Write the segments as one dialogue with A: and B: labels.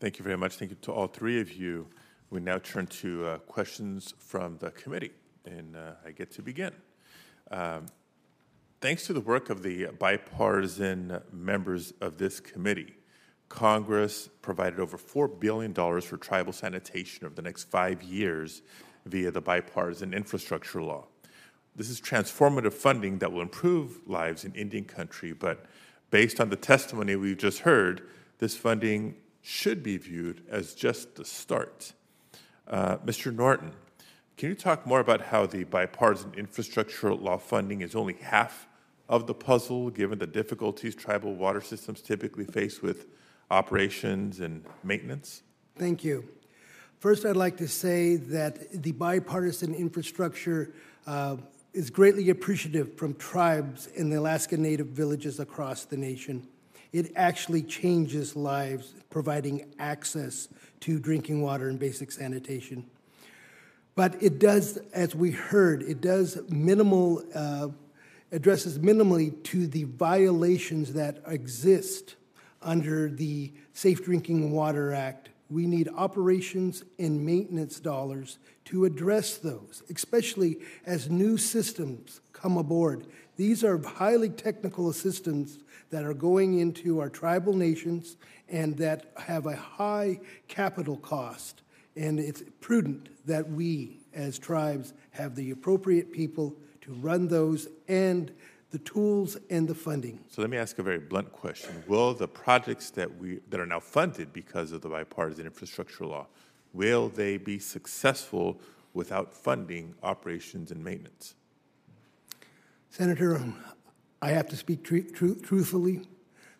A: Thank you very much. Thank you to all three of you. We now turn to uh, questions from the committee, and uh, I get to begin. Um, thanks to the work of the bipartisan members of this committee, Congress provided over $4 billion for tribal sanitation over the next five years via the bipartisan infrastructure law. This is transformative funding that will improve lives in Indian country, but based on the testimony we've just heard, this funding should be viewed as just the start. Uh, Mr. Norton, can you talk more about how the bipartisan infrastructure law funding is only half of the puzzle, given the difficulties tribal water systems typically face with operations and maintenance?
B: Thank you. First, I'd like to say that the bipartisan infrastructure uh, is greatly appreciative from tribes in the Alaska Native villages across the nation. It actually changes lives, providing access to drinking water and basic sanitation. But it does, as we heard, it does minimal, uh, addresses minimally to the violations that exist under the Safe Drinking Water Act. We need operations and maintenance dollars to address those, especially as new systems come aboard. These are highly technical systems that are going into our tribal nations and that have a high capital cost. And it's prudent that we, as tribes, have the appropriate people to run those and the tools and the funding.
A: So let me ask a very blunt question. Will the projects that we that are now funded because of the bipartisan infrastructure law, will they be successful without funding operations and maintenance?
B: Senator, I have to speak tr- tr- truthfully.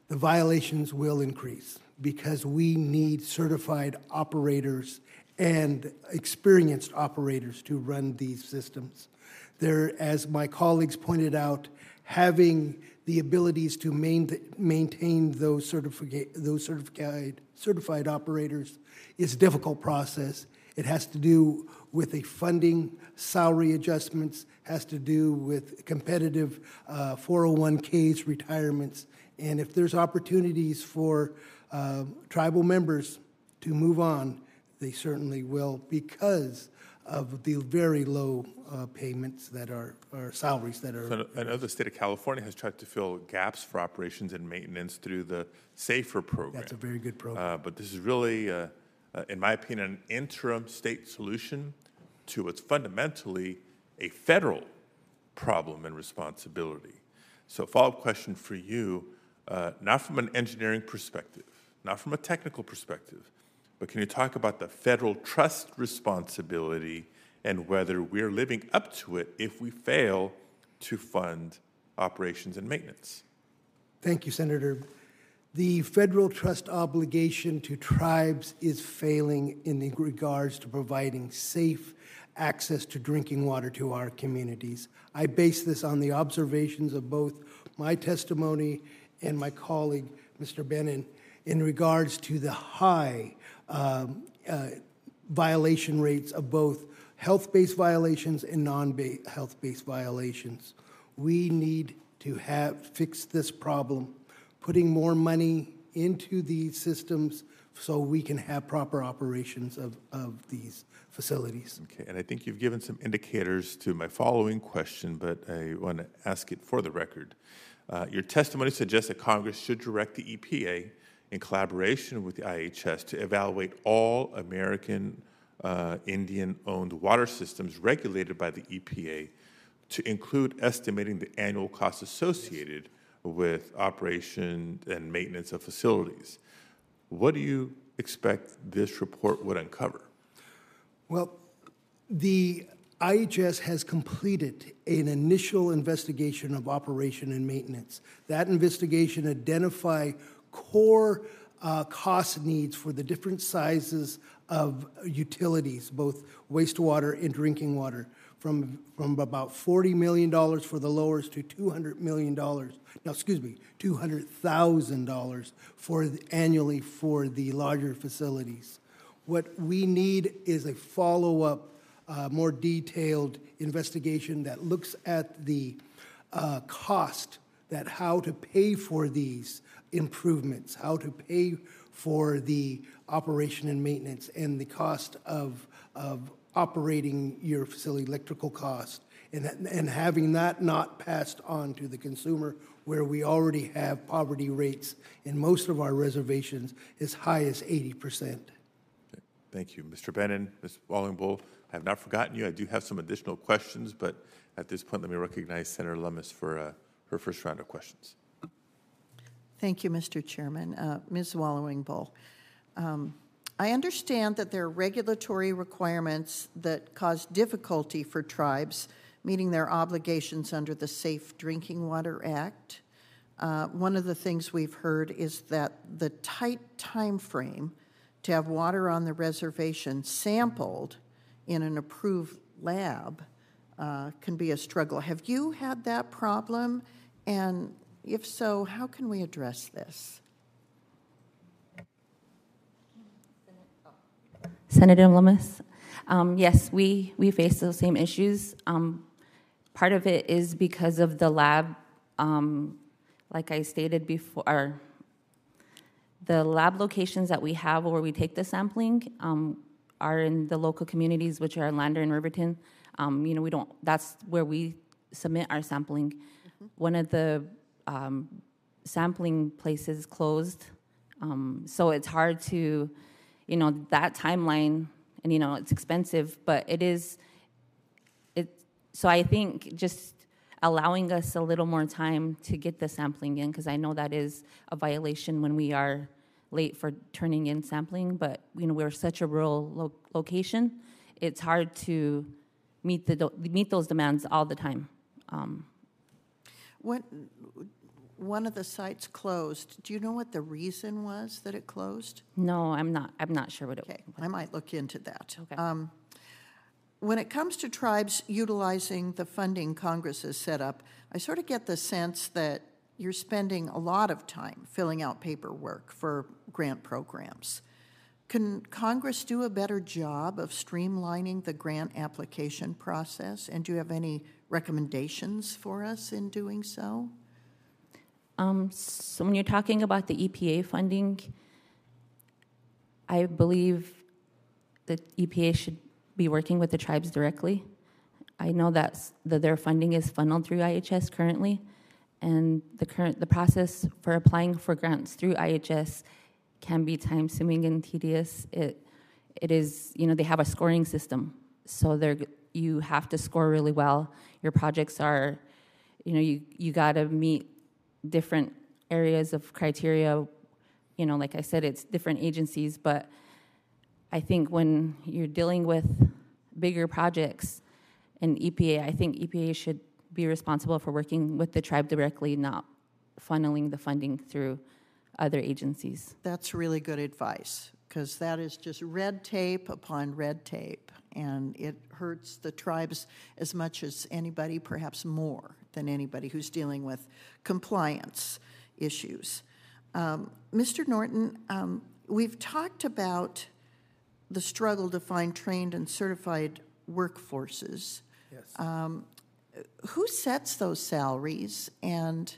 B: The violations will increase because we need certified operators and experienced operators to run these systems. There, as my colleagues pointed out, having the abilities to main, maintain those, certifica- those certified, certified operators is a difficult process. It has to do with a funding, salary adjustments, has to do with competitive uh, 401ks, retirements. And if there's opportunities for uh, tribal members to move on, they certainly will because of the very low uh, payments that are, or salaries that are.
A: So I know the state of California has tried to fill gaps for operations and maintenance through the SAFER program.
B: That's a very good program.
A: Uh, but this is really, uh, uh, in my opinion, an interim state solution to what's fundamentally a federal problem and responsibility. So, follow up question for you, uh, not from an engineering perspective, not from a technical perspective, but can you talk about the federal trust responsibility and whether we're living up to it if we fail to fund operations and maintenance?
B: Thank you, Senator. The federal trust obligation to tribes is failing in regards to providing safe access to drinking water to our communities. I base this on the observations of both my testimony and my colleague, Mr. Bennon, in regards to the high um, uh, violation rates of both health based violations and non health based violations. We need to have fix this problem, putting more money into these systems so we can have proper operations of, of these facilities.
A: Okay, and I think you've given some indicators to my following question, but I want to ask it for the record. Uh, your testimony suggests that Congress should direct the EPA in collaboration with the IHS to evaluate all American uh, Indian owned water systems regulated by the EPA to include estimating the annual costs associated with operation and maintenance of facilities. What do you expect this report would uncover?
B: Well, the IHS has completed an initial investigation of operation and maintenance. That investigation identified core uh, cost needs for the different sizes of utilities, both wastewater and drinking water, from, from about $40 million for the lowers to $200 million. Now, excuse me, $200,000 for the, annually for the larger facilities. What we need is a follow up, uh, more detailed investigation that looks at the uh, cost, that how to pay for these improvements, how to pay for the operation and maintenance and the cost of, of operating your facility, electrical cost, and, and having that not passed on to the consumer where we already have poverty rates in most of our reservations as high as 80%.
A: Thank you. Mr. Bannon, Ms. Wallingbull, I have not forgotten you. I do have some additional questions, but at this point, let me recognize Senator Lummis for uh, her first round of questions.
C: Thank you, Mr. Chairman. Uh, Ms. Wallowing-Bull, um, I understand that there are regulatory requirements that cause difficulty for tribes meeting their obligations under the Safe Drinking Water Act. Uh, one of the things we've heard is that the tight time frame to have water on the reservation sampled in an approved lab uh, can be a struggle. Have you had that problem? And if so, how can we address this?
D: Senator Lummis, um, yes, we, we face those same issues. Um, part of it is because of the lab, um, like I stated before, the lab locations that we have where we take the sampling um, are in the local communities, which are Lander and Riverton. Um, you know, we don't. That's where we submit our sampling. Mm-hmm. One of the um, sampling places closed, um, so it's hard to, you know, that timeline. And you know, it's expensive, but it is. It. So I think just allowing us a little more time to get the sampling in, because I know that is a violation when we are late for turning in sampling. But you know, we're such a rural lo- location, it's hard to meet the meet those demands all the time. Um,
C: when one of the sites closed, do you know what the reason was that it closed?
D: No, I'm not. I'm not sure what it.
C: Okay, I might look into that.
D: Okay.
C: Um, when it comes to tribes utilizing the funding Congress has set up, I sort of get the sense that you're spending a lot of time filling out paperwork for grant programs. Can Congress do a better job of streamlining the grant application process? And do you have any recommendations for us in doing so?
D: Um, so, when you're talking about the EPA funding, I believe that EPA should be working with the tribes directly. I know that that their funding is funneled through IHS currently, and the current the process for applying for grants through IHS can be time consuming and tedious. It it is you know they have a scoring system, so they you have to score really well. Your projects are, you know, you you got to meet different areas of criteria. You know, like I said, it's different agencies, but I think when you're dealing with bigger projects and EPA, I think EPA should be responsible for working with the tribe directly, not funneling the funding through other agencies.
C: That's really good advice because that is just red tape upon red tape, and it hurts the tribes as much as anybody, perhaps more than anybody who's dealing with compliance issues. Um, Mr. Norton, um, we've talked about the struggle to find trained and certified workforces.
B: Yes.
C: Um, who sets those salaries and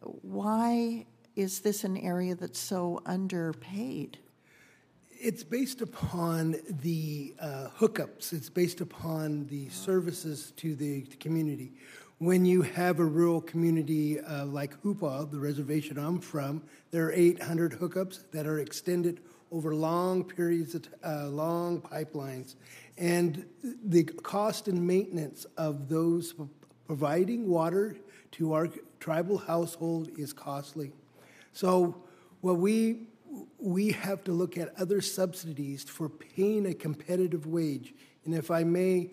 C: why is this an area that's so underpaid?
B: It's based upon the uh, hookups. It's based upon the services to the community. When you have a rural community uh, like Hoopa, the reservation I'm from, there are 800 hookups that are extended over long periods of uh, long pipelines. And the cost and maintenance of those providing water to our tribal household is costly. So, what we we have to look at other subsidies for paying a competitive wage. And if I may,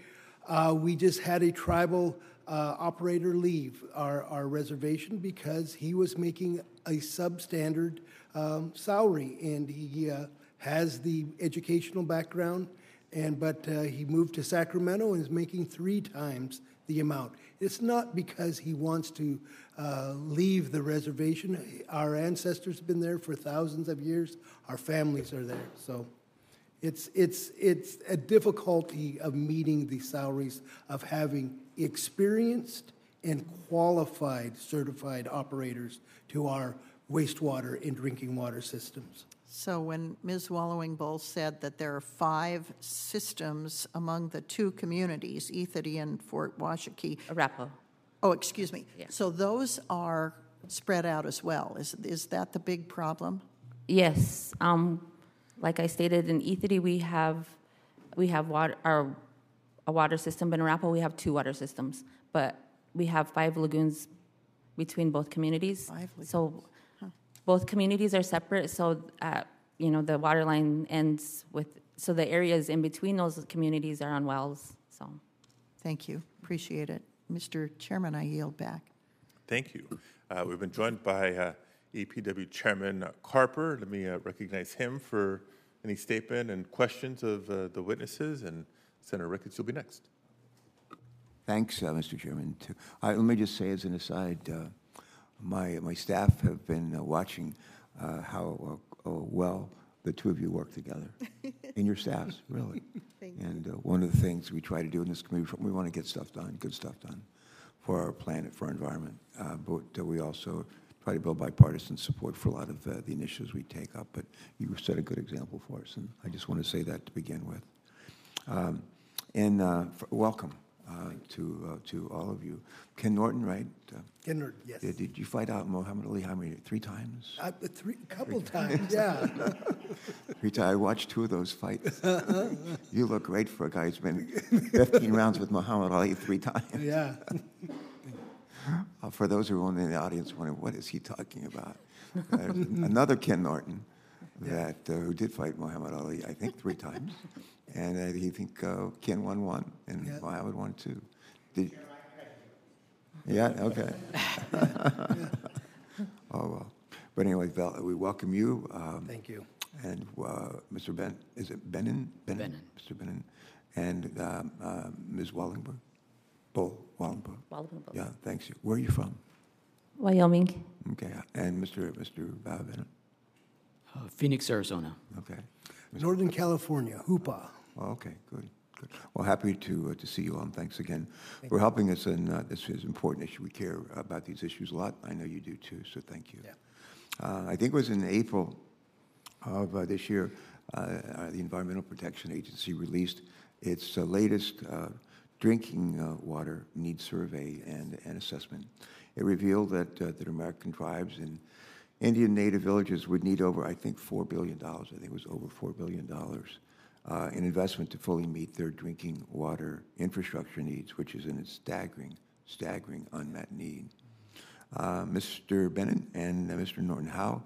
B: uh, we just had a tribal uh, operator leave our, our reservation because he was making a substandard um, salary, and he uh, has the educational background, and but uh, he moved to Sacramento and is making three times the amount. It's not because he wants to uh, leave the reservation. Our ancestors have been there for thousands of years. Our families are there, so it's it's it's a difficulty of meeting the salaries of having experienced and qualified certified operators to our wastewater and drinking water systems.
C: So when Ms. Wallowing Bull said that there are five systems among the two communities, Ethete and Fort Washakie,
D: Arapahoe.
C: oh, excuse me.
D: Yeah.
C: So those are spread out as well. Is, is that the big problem?
D: Yes, um, like I stated in Ethete, we have, we have water, our, a water system. but In Arapahoe, we have two water systems, but we have five lagoons between both communities.
C: Five lagoons.
D: So both communities are separate, so, uh, you know, the water line ends with, so the areas in between those communities are on wells, so.
C: Thank you, appreciate it. Mr. Chairman, I yield back.
A: Thank you. Uh, We've been joined by uh, EPW Chairman Carper. Let me uh, recognize him for any statement and questions of uh, the witnesses, and Senator Ricketts, you'll be next.
E: Thanks, uh, Mr. Chairman. To- I- Let me just say as an aside, uh, my, my staff have been uh, watching uh, how uh, uh, well the two of you work together, and your staffs, really. And uh, one of the things we try to do in this committee, we want to get stuff done, good stuff done for our planet, for our environment. Uh, But uh, we also try to build bipartisan support for a lot of uh, the initiatives we take up. But you set a good example for us, and I just want to say that to begin with. Um, And uh, welcome to, uh, to all of you. Ken Norton, right? Uh,
B: Norton, yes.
E: Did did you fight out Muhammad Ali how many, three times?
B: Uh, three, a couple times, yeah.
E: Three times. I watched two of those fights. You look great for a guy who's been 15 rounds with Muhammad Ali three times.
B: Yeah.
E: Uh, For those who are in the audience wondering, what is he talking about? There's Another Ken Norton that, uh, who did fight Muhammad Ali, I think, three times. And uh, he think uh, Ken won one and
B: Yeah.
E: Muhammad won two. Did, yeah, okay. Oh, well. But anyway, Val, we welcome you. um,
B: Thank you.
E: And uh, Mr. Ben, is it Benin?
F: Benin.
E: Mr. Benin. And um, uh, Ms. Wallenberg? Bull, Wallenberg.
D: Wallenberg.
E: Yeah, thanks. Where are you from?
D: Wyoming,
E: Okay, and Mr. Mr. uh, Bennett?
F: Uh, Phoenix, Arizona.
E: Okay.
B: Northern California, Hoopa.
E: Oh, okay, good, good. Well, happy to, uh, to see you all, and thanks again for helping us, and uh, this is an important issue. We care about these issues a lot. I know you do too, so thank you.
B: Yeah.
E: Uh, I think it was in April of uh, this year, uh, uh, the Environmental Protection Agency released its uh, latest uh, drinking uh, water needs survey and, and assessment. It revealed that, uh, that American tribes and Indian native villages would need over, I think, $4 billion. I think it was over $4 billion uh, in investment to fully meet their drinking water infrastructure needs, which is in a staggering, staggering unmet need. Uh, Mr. Bennett and uh, Mr. Norton, how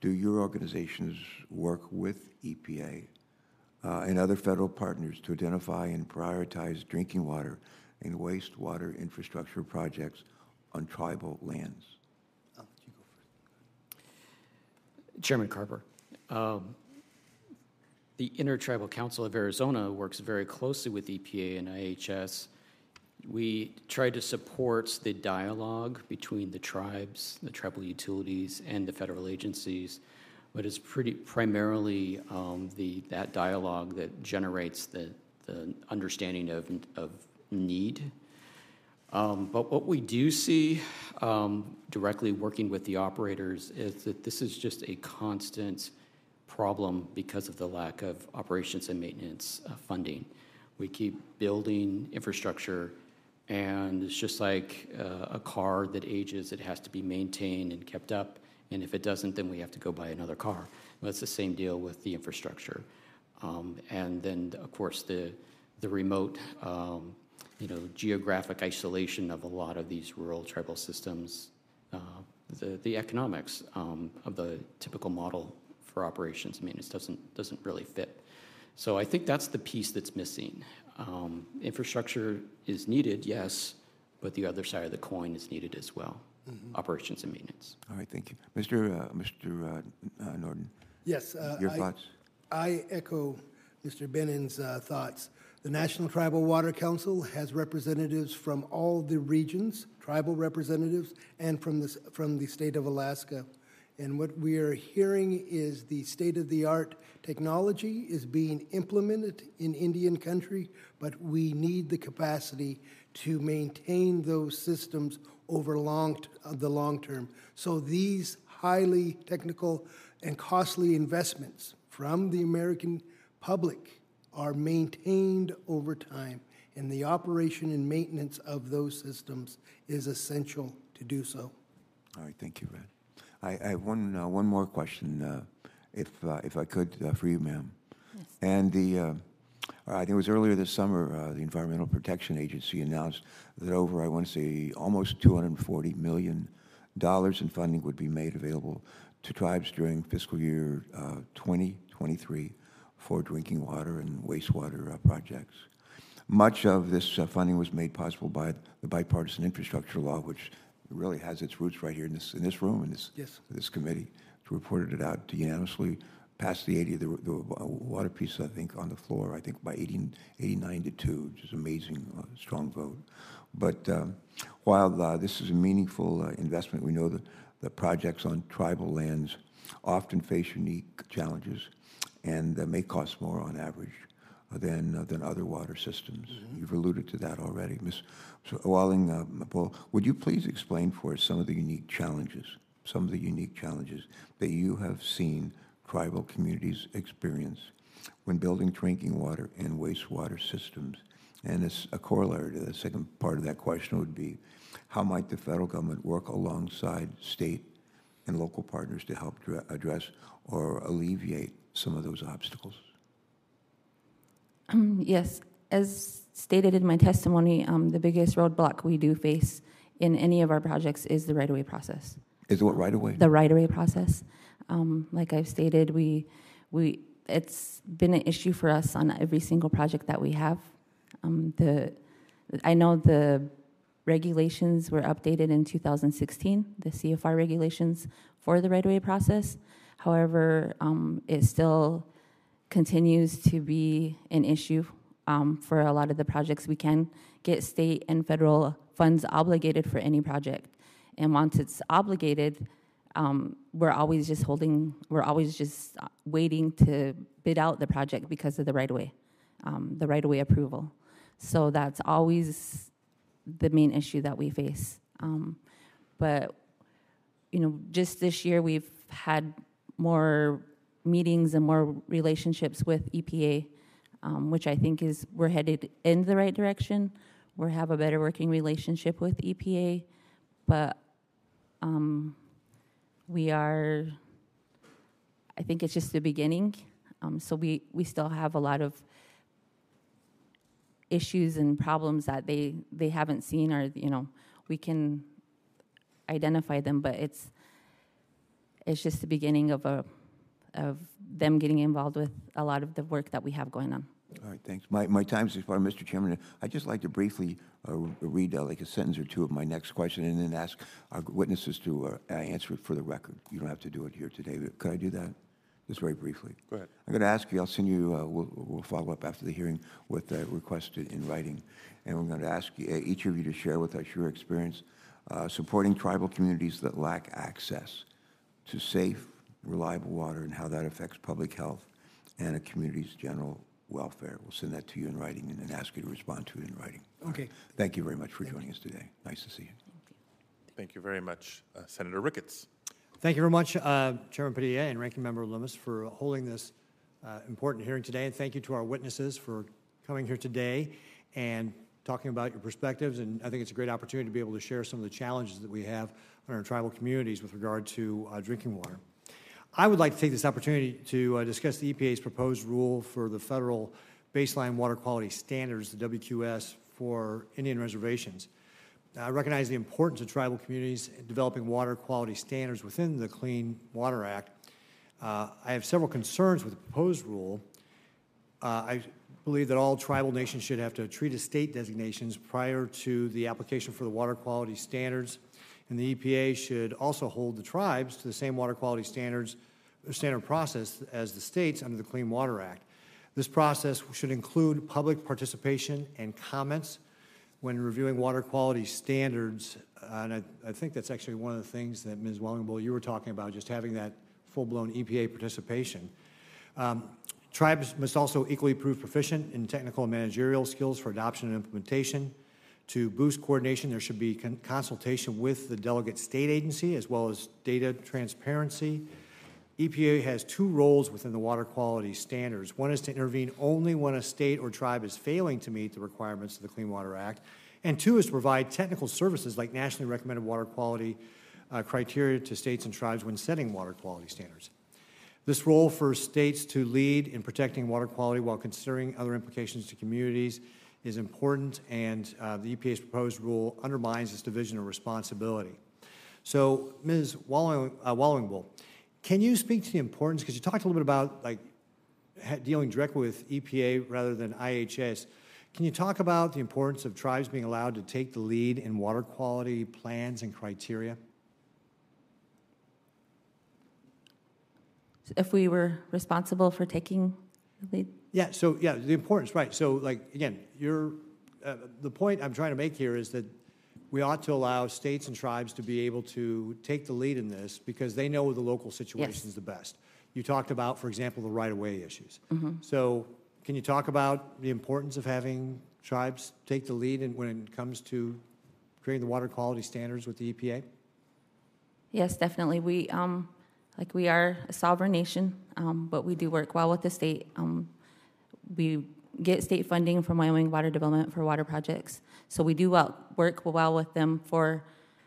E: do your organizations work with EPA uh, and other federal partners to identify and prioritize drinking water and wastewater infrastructure projects on tribal lands?
F: Chairman Carper, um, the Intertribal Council of Arizona works very closely with EPA and IHS. We try to support the dialogue between the tribes, the tribal utilities, and the federal agencies, but it's pretty primarily um, the that dialogue that generates the the understanding of of need. Um, But what we do see um, directly working with the operators is that this is just a constant problem because of the lack of operations and maintenance uh, funding. We keep building infrastructure, and it's just like uh, a car that ages, it has to be maintained and kept up, and if it doesn't, then we have to go buy another car. Well, it's the same deal with the infrastructure. Um, And then, of course, the, the remote um, you know, geographic isolation of a lot of these rural tribal systems, uh, the, the economics um, of the typical model for operations, I mean, doesn't, doesn't really fit. So I think that's the piece that's missing. Um, infrastructure is needed, yes, but the other side of the coin is needed as well, operations and maintenance.
E: All right, thank you. Mr. Uh, Mr. Uh, uh, Norton,
B: Yes. uh,
E: your
B: I-
E: thoughts?
B: I echo Mr. Bennon's uh, thoughts. The National Tribal Water Council has representatives from all the regions, tribal representatives, and from the, from the state of Alaska. And what we are hearing is the state-of-the-art technology is being implemented in Indian country, but we need the capacity to maintain those systems over long, the long term. So these highly technical and costly investments from the American public are maintained over time, and the operation and maintenance of those systems is essential to do so.
E: All right, thank you, Red. I, I have one, uh, one more question, uh, if, uh, if I could, uh, for you, ma'am. Yes. And the, uh, I think it was earlier this summer, uh, the Environmental Protection Agency announced that over, I want to say, almost $240 million in funding would be made available to tribes during fiscal year uh, 2023 for drinking water and wastewater uh, projects. Much of this uh, funding was made possible by the bipartisan infrastructure law, which really has its roots right here in this, in this room, in this,
B: Yes.
E: this committee. It's reported it out unanimously, passed the 80, the, the water piece, I think, on the floor, I think by 80, 89 to 2, which is amazing, uh, strong vote. But um, while uh, this is a meaningful uh, investment, we know that the projects on tribal lands often face unique challenges and uh, may cost more on average than, uh, than other water systems. You've alluded to that already. Ms. Walling, uh, Paul, would you please explain for us some of the unique challenges, some of the unique challenges that you have seen tribal communities experience when building drinking water and wastewater systems? And as a corollary to the second part of that question would be, how might the federal government work alongside state and local partners to help address or alleviate some of those obstacles?
D: Um, Yes, as stated in my testimony, um, the biggest roadblock we do face in any of our projects is the right-of-way process.
E: Is it what right of way?
D: The right-of-way process. Um, Like I've stated, we, we, it's been an issue for us on every single project that we have. Um, The, I know the regulations were updated in 2016, the CFR regulations for the right-of-way process. However, um, it still continues to be an issue um, for a lot of the projects. We can get state and federal funds obligated for any project. And once it's obligated, um, we're always just holding, we're always just uh, waiting to bid out the project because of the right-of-way, um, the right-of-way approval. So that's always the main issue that we face. Um, but, you know, just this year, we've had more meetings and more relationships with EPA, um, which I think is, we're headed in the right direction. We have a better working relationship with EPA, but um, we are, I think it's just the beginning. Um, so we, we still have a lot of issues and problems that they, they haven't seen or, you know, we can identify them, but it's, it's just the beginning of a, of them getting involved with a lot of the work that we have going on.
E: All right, thanks. My, my time's expired, Mr. Chairman. I'd just like to briefly uh, read uh, like a sentence or two of my next question and then ask our witnesses to uh, answer it for the record. You don't have to do it here today. but Could I do that? Just very briefly.
A: Go ahead.
E: I'm going to ask you, I'll send you, uh, we'll, we'll follow up after the hearing with a request in writing. And we're going to ask you- uh, each of you to share with us your experience uh, supporting tribal communities that lack access to safe, reliable water and how that affects public health and a community's general welfare. We'll send that to you in writing and then ask you to respond to it in writing. All right.
B: Okay.
E: Thank you very much for joining us today. Nice to see you.
A: Thank you very much, uh, Senator Ricketts.
G: Thank you very much, uh, Chairman Padilla and Ranking Member Lummis, for holding this uh, important hearing today. And thank you to our witnesses for coming here today and talking about your perspectives. And I think it's a great opportunity to be able to share some of the challenges that we have in our tribal communities with regard to uh, drinking water. I would like to take this opportunity to uh, discuss the EPA's proposed rule for the federal baseline water quality standards, the WQS, for Indian reservations. I recognize the importance of tribal communities developing water quality standards within the Clean Water Act. Uh, I have several concerns with the proposed rule. Uh, I believe that all tribal nations should have to treat as state designations prior to the application for the water quality standards, and the EPA should also hold the tribes to the same water quality standards, standard process as the states under the Clean Water Act. This process should include public participation and comments when reviewing water quality standards, and I, I think that's actually one of the things that Ms. Wellingbull, you were talking about, just having that full-blown EPA participation. Um, Tribes must also equally prove proficient in technical and managerial skills for adoption and implementation. To boost coordination, there should be con- consultation with the delegate state agency as well as data transparency. EPA has two roles within the water quality standards. One is to intervene only when a state or tribe is failing to meet the requirements of the Clean Water Act, and two is to provide technical services like nationally recommended water quality uh, criteria to states and tribes when setting water quality standards. This role for states to lead in protecting water quality while considering other implications to communities is important, and uh, the EPA's proposed rule undermines this division of responsibility. So, Ms. Walling, uh, Wallingbull, can you speak to the importance, because you talked a little bit about like dealing directly with EPA rather than IHS. Can you talk about the importance of tribes being allowed to take the lead in water quality plans and criteria?
D: If we were responsible for taking the lead,
G: Yeah, so, yeah, the importance, right. So, like, again, you're, uh, the point I'm trying to make here is that we ought to allow states and tribes to be able to take the lead in this because they know the local situation situations the best. You talked about, for example, the right-of-way issues. So, can you talk about the importance of having tribes take the lead in, when it comes to creating the water quality standards with the EPA?
D: Yes, definitely. We, um, like, we are a sovereign nation, um, but we do work well with the state. Um, we get state funding from Wyoming Water Development for water projects. So we do well, work well with them for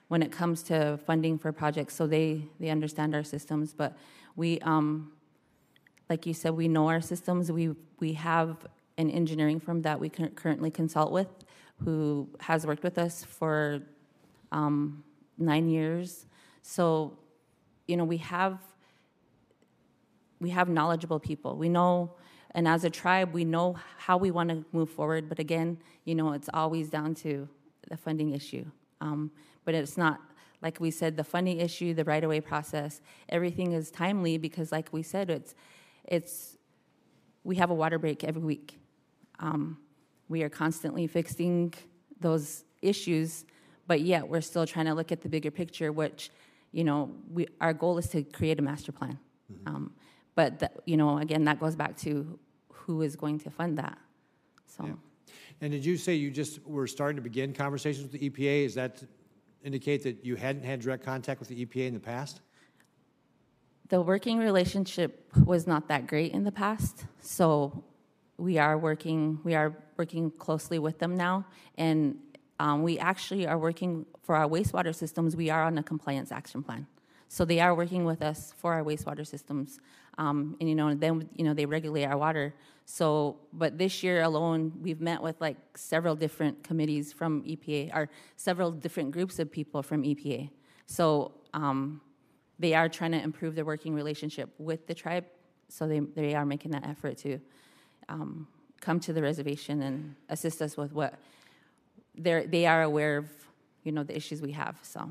D: when it comes to funding for projects, so they, they understand our systems. But we, um, like you said, we know our systems. We, we have an engineering firm that we cur- currently consult with who has worked with us for um, nine years. So, you know, we have we have knowledgeable people. We know, and as a tribe, we know how we want to move forward. But again, you know, it's always down to the funding issue. Um, but it's not like we said, the funding issue, the right-of-way process, everything is timely because, like we said, it's it's we have a water break every week. Um, we are constantly fixing those issues, but yet we're still trying to look at the bigger picture, which, you know, we, our goal is to create a master plan. Um, but, that, you know, again, that goes back to who is going to fund that. So,
G: Yeah. And did you say you just were starting to begin conversations with the EPA? Does that indicate that you hadn't had direct contact with the EPA in the past?
D: the working relationship was not that great in the past, so we are working we are working closely with them now, and um, we actually are working for our wastewater systems. We are on a compliance action plan, so they are working with us for our wastewater systems, um, and you know then you know they regulate our water. So, but this year alone, we've met with like several different committees from EPA, or several different groups of people from EPA. So. Um, they are trying to improve their working relationship with the tribe, so they, they are making that effort to um, come to the reservation and assist us with what they're, they are aware of, you know, the issues we have, so.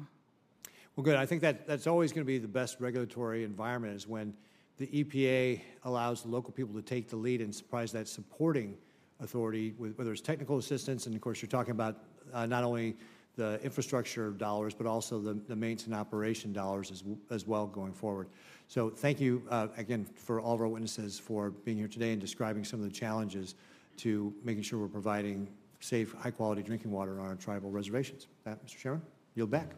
G: Well, good. I think that that's always going to be the best regulatory environment is when the EPA allows local people to take the lead and surprise that supporting authority, with, whether it's technical assistance, and of course, you're talking about uh, not only the infrastructure dollars, but also the, the maintenance and operation dollars as, as well going forward. So thank you uh, again for all of our witnesses for being here today and describing some of the challenges to making sure we're providing safe, high-quality drinking water on our tribal reservations. That, Mr. Chairman, yield back.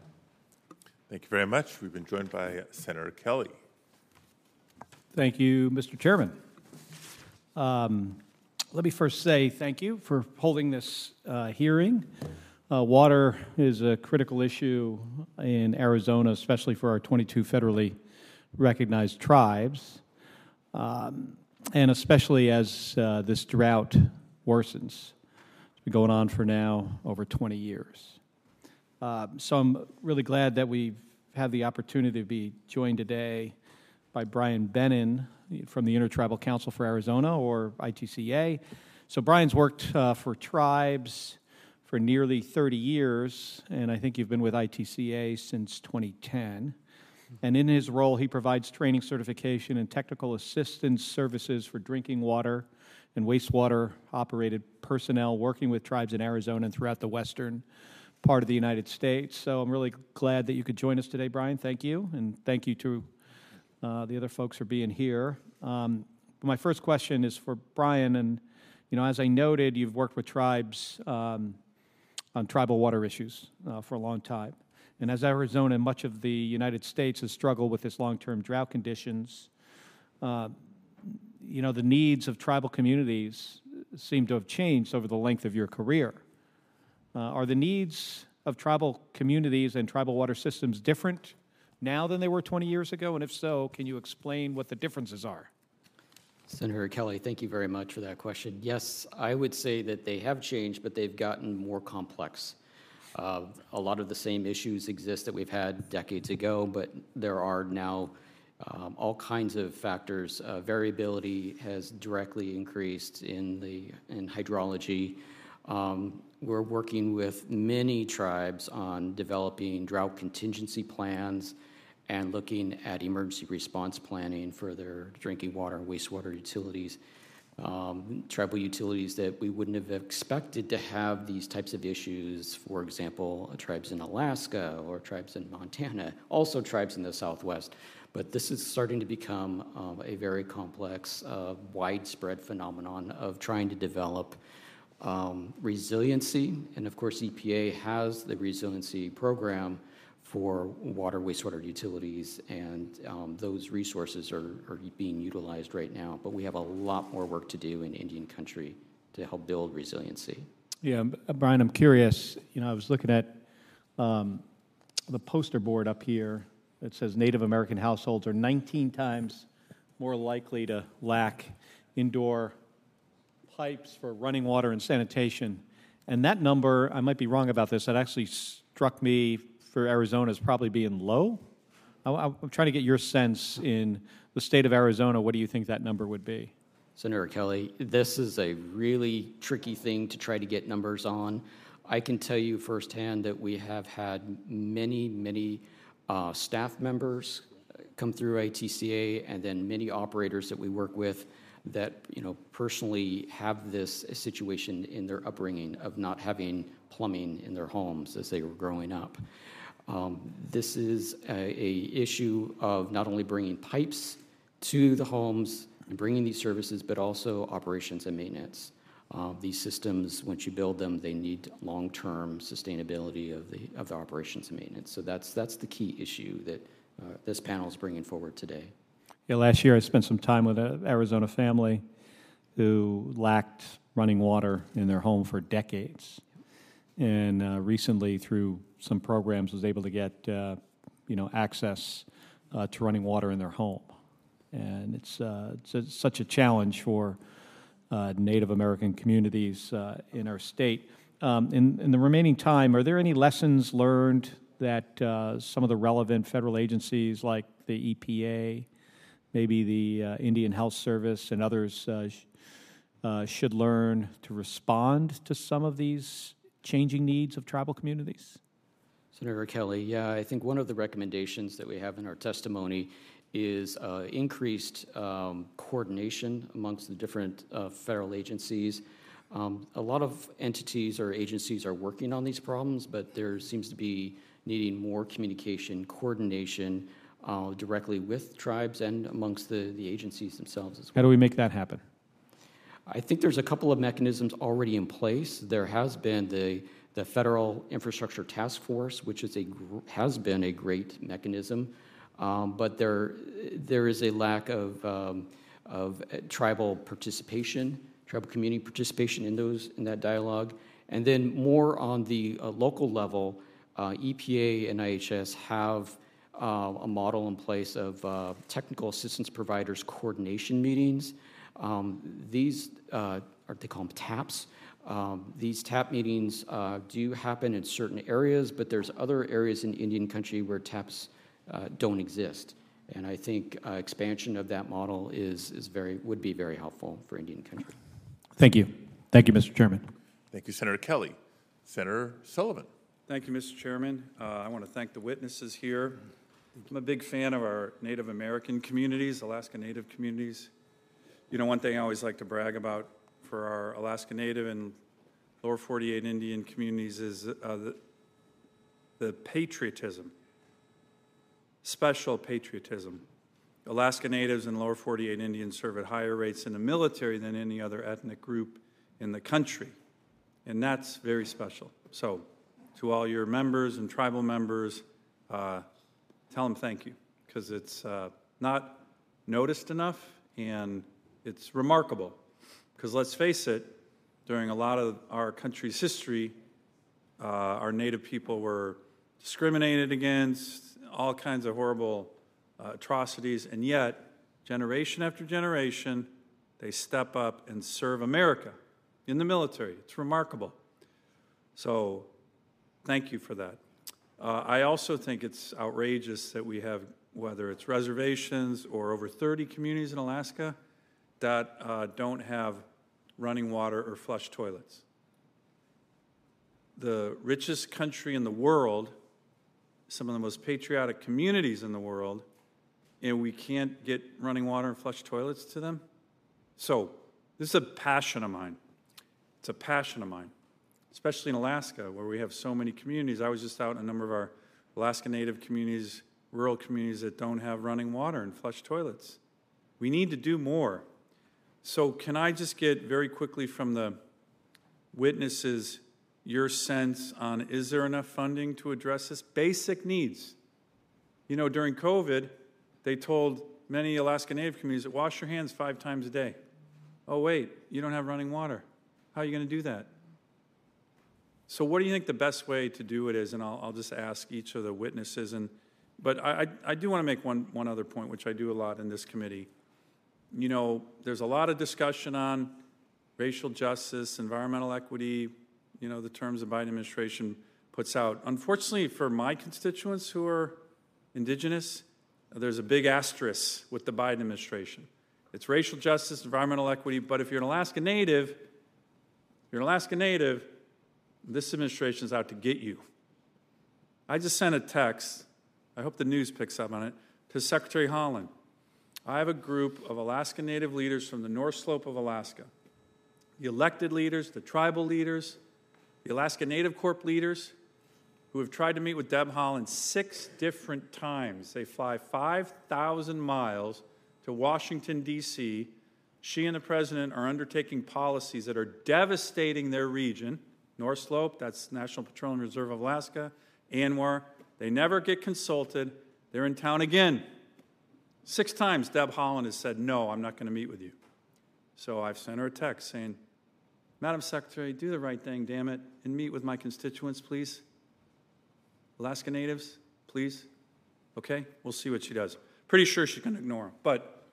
A: Thank you very much. We've been joined by Senator Kelly.
H: Thank you, Mr. Chairman. Um, Let me first say thank you for holding this uh, hearing. Uh, Water is a critical issue in Arizona, especially for our 22 federally recognized tribes, um, and especially as uh, this drought worsens. Been going on for now over 20 years. Uh, So I'm really glad that we've had the opportunity to be joined today by Brian Bennon from the Intertribal Council for Arizona, or ITCA. So Brian's worked uh, for tribes for nearly 30 years, and I think you've been with ITCA since 2010. And in his role, he provides training, certification, and technical assistance services for drinking water and wastewater operated personnel working with tribes in Arizona and throughout the western part of the United States. So I'm really glad that you could join us today, Brian. Thank you. And thank you to uh, the other folks for being here. Um, my first question is for Brian. And, you know, as I noted, you've worked with tribes um, on tribal water issues uh, for a long time. And as Arizona and much of the United States has struggled with this long-term drought conditions, uh, you know, the needs of tribal communities seem to have changed over the length of your career. Uh, are the needs of tribal communities and tribal water systems different now than they were 20 years ago? And if so, can you explain what the differences are?
F: Senator Kelly, thank you very much for that question. Yes, I would say that they have changed, but they've gotten more complex. Uh, a lot of the same issues exist that we've had decades ago, but there are now um, all kinds of factors. Uh, variability has directly increased in the in hydrology. Um, we're working with many tribes on developing drought contingency plans and looking at emergency response planning for their drinking water and wastewater utilities. Um, tribal utilities that we wouldn't have expected to have these types of issues, for example, tribes in Alaska or tribes in Montana, also tribes in the Southwest. But this is starting to become um, a very complex, uh, widespread phenomenon of trying to develop um, resiliency. And of course, EPA has the resiliency program for water, wastewater utilities, and um, those resources are, are being utilized right now. But we have a lot more work to do in Indian country to help build resiliency.
H: Yeah, uh, Brian, I'm curious. You know, I was looking at um, the poster board up here that says Native American households are 19 times more likely to lack indoor pipes for running water and sanitation. And that number, I might be wrong about this, that actually struck me for Arizona as probably being low. I, am trying to get your sense in the state of Arizona. What do you think that number would be?
F: Senator Kelly, this is a really tricky thing to try to get numbers on. I can tell you firsthand that we have had many, many uh, staff members come through ITCA and then many operators that we work with that you know personally have this situation in their upbringing of not having plumbing in their homes as they were growing up. Um, this is a, a, issue of not only bringing pipes to the homes and bringing these services, but also operations and maintenance. Uh, these systems, once you build them, they need long-term sustainability of the of the operations and maintenance. So that's that's the key issue that uh, this panel is bringing forward today.
H: Yeah, last year I spent some time with an Arizona family who lacked running water in their home for decades, and uh, recently through some programs was able to get uh, you know access uh, to running water in their home, and it's uh, it's a, such a challenge for Native American communities uh, in our state. Um, in, in, the remaining time, are there any lessons learned that uh, some of the relevant federal agencies like the EPA, maybe the uh, Indian Health Service, and others uh, uh, should learn to respond to some of these changing needs of tribal communities?
F: Senator Kelly, yeah, I think one of the recommendations that we have in our testimony is uh, increased um, coordination amongst the different uh, federal agencies. Um, a lot of entities or agencies are working on these problems, but there seems to be needing more communication, coordination uh, directly with tribes and amongst the, the agencies themselves as well.
H: How do we make that happen?
F: I think there's a couple of mechanisms already in place. There has been the the Federal Infrastructure Task Force, which is a has been a great mechanism um, but there, there is a lack of, um, of uh, tribal participation, tribal community participation in those in that dialogue. And then more on the uh, local level, uh, EPA and IHS have uh, a model in place of uh, technical assistance providers coordination meetings. Um, these uh, are they call them TAPs. Um, these TAP meetings do happen in certain areas, but there's other areas in Indian country where TAPs uh, don't exist. And I think uh, expansion of that model is, is very, would be very helpful for Indian country.
H: Thank you. Thank you, Mr. Chairman.
A: Thank you, Senator Kelly. Senator Sullivan.
I: Thank you, Mr. Chairman. Uh, I want to thank the witnesses here. I'm a big fan of our Native American communities, Alaska Native communities. You know, one thing I always like to brag about for our Alaska Native and lower 48 Indian communities is uh, the, the patriotism special patriotism. Alaska Natives and lower 48 Indians serve at higher rates in the military than any other ethnic group in the country. And that's very special. So, to all your members and tribal members, uh, tell them thank you, because it's uh, not noticed enough, and it's remarkable. Because let's face it, during a lot of our country's history, uh, our Native people were discriminated against, all kinds of horrible uh, atrocities, and yet, generation after generation, they step up and serve America in the military. It's remarkable. So, thank you for that. Uh, I also think it's outrageous that we have, whether it's reservations or over 30 communities in Alaska, that uh, don't have running water or flush toilets. The richest country in the world, some of the most patriotic communities in the world, and we can't get running water and flush toilets to them? So, this is a passion of mine. It's a passion of mine, especially in Alaska, where we have so many communities. I was just out in a number of our Alaska Native communities, rural communities that don't have running water and flush toilets. We need to do more. So, can I just get very quickly from the witnesses your sense on is there enough funding to address this? Basic needs. You know, during COVID, they told many Alaska Native communities that wash your hands five times a day. Oh, wait, you don't have running water. How are you going to do that? So, what do you think the best way to do it is? And I'll, I'll just ask each of the witnesses. And, but I, I, I do want to make one, one other point, which I do a lot in this committee. You know, there's a lot of discussion on racial justice, environmental equity, you know, the terms the Biden administration puts out. Unfortunately, for my constituents who are indigenous, there's a big asterisk with the Biden administration. It's racial justice, environmental equity, but if you're an Alaska Native, you're an Alaska Native, this administration is out to get you. I just sent a text, I hope the news picks up on it, to Secretary Haaland. I have a group of Alaska Native leaders from the North Slope of Alaska the elected leaders, the tribal leaders, the Alaska Native Corp leaders who have tried to meet with Deb Haaland six different times. They fly 5,000 miles to Washington, D.C. She and the president are undertaking policies that are devastating their region. North Slope, that's National Petroleum Reserve of Alaska, ANWR. They never get consulted. They're in town again. Six times Deb Haaland has said, No, I'm not going to meet with you. So I've sent her a text saying, Madam Secretary, do the right thing, damn it, and meet with my constituents, please. Alaska Natives, please. Okay? We'll see what she does. Pretty sure she can ignore them, but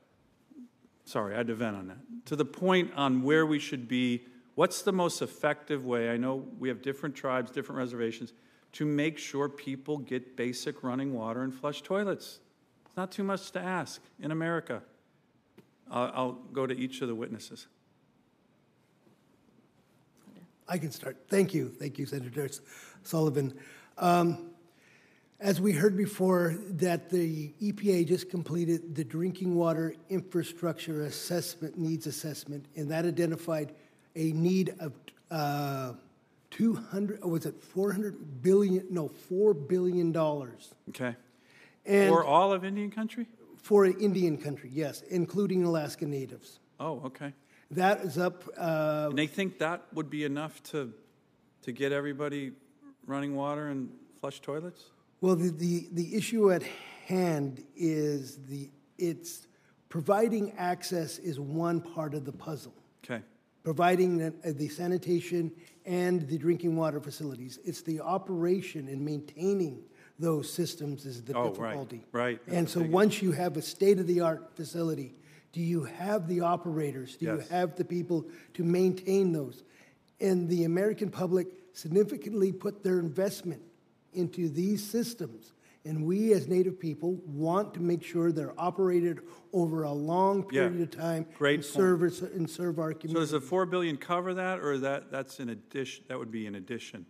I: sorry, I had to vent on that. To the point on where we should be, what's the most effective way? I know we have different tribes, different reservations, to make sure people get basic running water and flush toilets. It's not too much to ask in America. I'll go to each of the witnesses.
B: I can start. Thank you. Thank you, Senator Sullivan. Um, as we heard before, that the EPA just completed the drinking water infrastructure assessment needs assessment, and that identified a need of uh, 200, was it 400 billion? No, $4 billion.
I: Okay.
B: And
I: For all of Indian country?
B: for Indian country, yes, including Alaska Natives.
I: Oh, okay.
B: That is up, uh,
I: And they think that would be enough to, to get everybody running water and flush toilets?
B: well, the, the, the issue at hand is the, it's providing access is one part of the puzzle.
I: Okay.
B: providing the, uh, the sanitation and the drinking water facilities. It's the operation and maintaining those systems is the
I: Oh, right,
B: difficulty.
I: right. That's
B: And so once you have a state-of-the-art facility, do you have the operators? Do you have the people to maintain those? And the American public significantly put their investment into these systems. And we, as Native people, want to make sure they're operated over a long
I: Yeah.
B: period of time.
I: Great
B: and serve And serve our community.
I: So does the four billion cover that, or that, that's in addition, that would be in addition?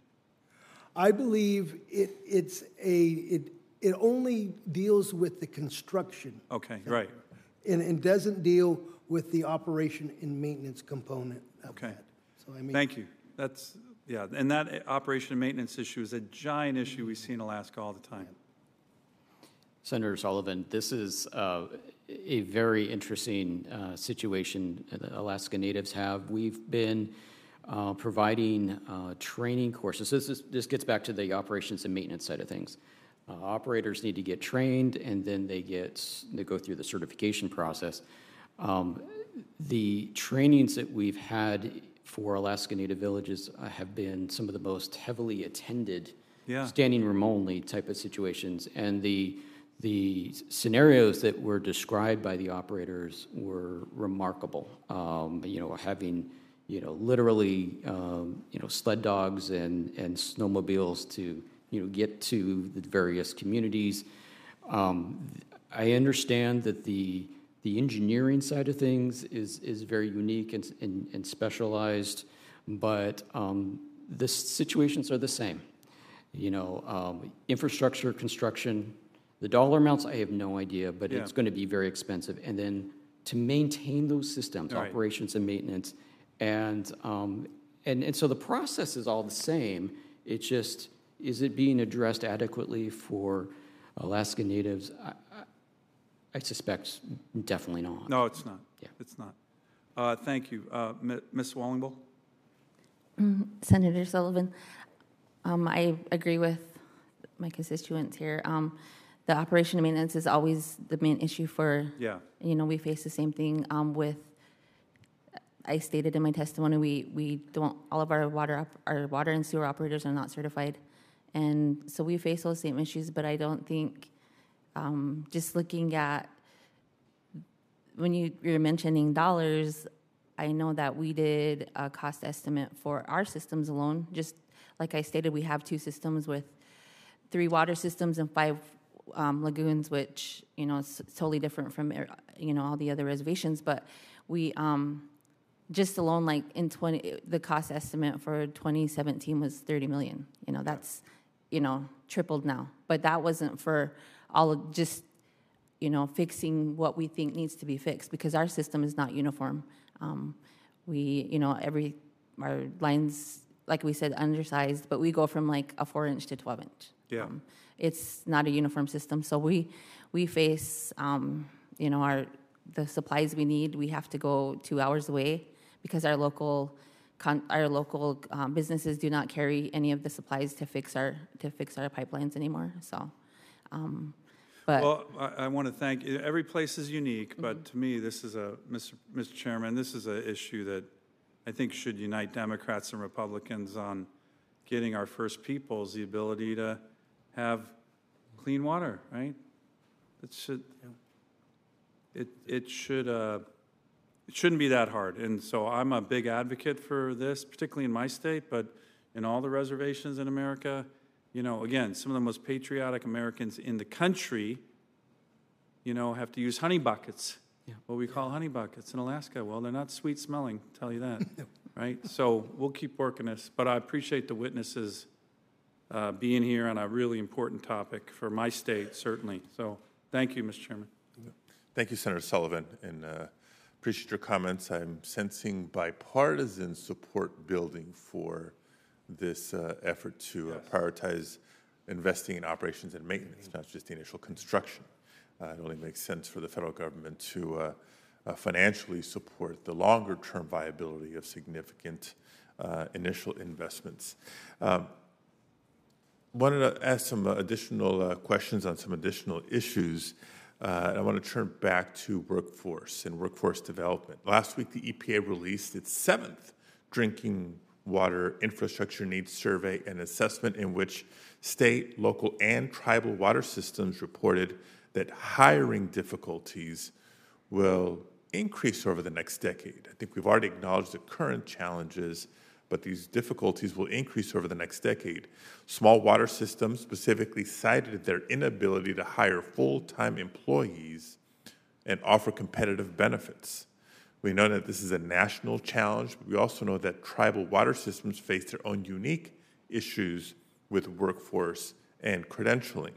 B: I believe it, it's a, it, it only deals with the construction
I: Okay, right,
B: and, and doesn't deal with the operation and maintenance component of
I: Okay.
B: that. So I mean,
I: thank you. That's, yeah, and that operation and maintenance issue is a giant issue we see in Alaska all the time.
F: Senator Sullivan, this is uh, a very interesting uh, situation that Alaska Natives have. We've been uh, providing uh, training courses. This, is, this gets back to the operations and maintenance side of things. Uh, Operators need to get trained, and then they get, they go through the certification process. Um, The trainings that we've had for Alaska Native villages uh, have been some of the most heavily attended,
I: Yeah.
F: standing room only type of situations. And the, the scenarios that were described by the operators were remarkable. Um, You know, having, you know, literally, um, you know, sled dogs and, and snowmobiles to, you know, get to the various communities. Um, I understand that the, the engineering side of things is, is very unique and, and, and specialized, but um, the situations are the same. You know, um, infrastructure, construction, the dollar amounts, I have no idea, but it's going to be very expensive. And then to maintain those systems, operations and maintenance, and, um, and, and so the process is all the same. It's just, is it being addressed adequately for Alaska Natives? I, I- I suspect definitely not.
I: No, it's not.
F: Yeah.
I: It's not. Uh, Thank you. Uh, Ms. Wallowingbull?
D: Senator Sullivan, um, I agree with my constituents here. Um, the operation and maintenance is always the main issue for,
I: Yeah.
D: you know, we face the same thing um, with, I stated in my testimony, we, we don't, all of our water, op- our water and sewer operators are not certified. And so we face those same issues, but I don't think, um, just looking at, when you, you're mentioning dollars, I know that we did a cost estimate for our systems alone. Just like I stated, we have two systems with three water systems and five um, lagoons, which you know is totally different from er, you know all the other reservations. But we um, just alone, like in twenty, the cost estimate for 2017 was 30 million. You know that's you know tripled now, but that wasn't for all of just you know, fixing what we think needs to be fixed because our system is not uniform. Um, we, you know, every our lines, like we said, undersized, but we go from like a four inch to twelve inch.
I: Yeah.
D: Um, it's not a uniform system, so we we face, um, you know, our the supplies we need. We have to go two hours away because our local. Con- our local um, businesses do not carry any of the supplies to fix our to fix our pipelines anymore. So, um, but
I: Well, I, I want to thank, every place is unique, but to me, this is a, Mr. Mr. Chairman, this is an issue that I think should unite Democrats and Republicans on getting our First Peoples the ability to have clean water, right? It should, it, it should, uh, it shouldn't be that hard. And so I'm a big advocate for this, particularly in my state, but in all the reservations in America. You know, again, some of the most patriotic Americans in the country, you know, have to use honey buckets.
F: Yeah.
I: What we call honey buckets in Alaska. Well, they're not sweet smelling, tell you that. Right? So we'll keep working this. But I appreciate the witnesses uh, being here on a really important topic for my state, certainly. So thank you, Mr. Chairman.
A: Thank you, Senator Sullivan, and uh, appreciate your comments. I'm sensing bipartisan support building for this uh, effort to uh, prioritize investing in operations and maintenance, not just the initial construction. Uh, It only makes sense for the federal government to uh, uh, financially support the longer-term viability of significant uh, initial investments. Um, Wanted to ask some additional uh, questions on some additional issues. Uh, I want to turn back to workforce and workforce development. Last week, the EPA released its seventh drinking water infrastructure needs survey and assessment, in which state, local, and tribal water systems reported that hiring difficulties will increase over the next decade. I think we've already acknowledged the current challenges, but these difficulties will increase over the next decade. Small water systems specifically cited their inability to hire full time employees and offer competitive benefits. We know that this is a national challenge, but we also know that tribal water systems face their own unique issues with workforce and credentialing.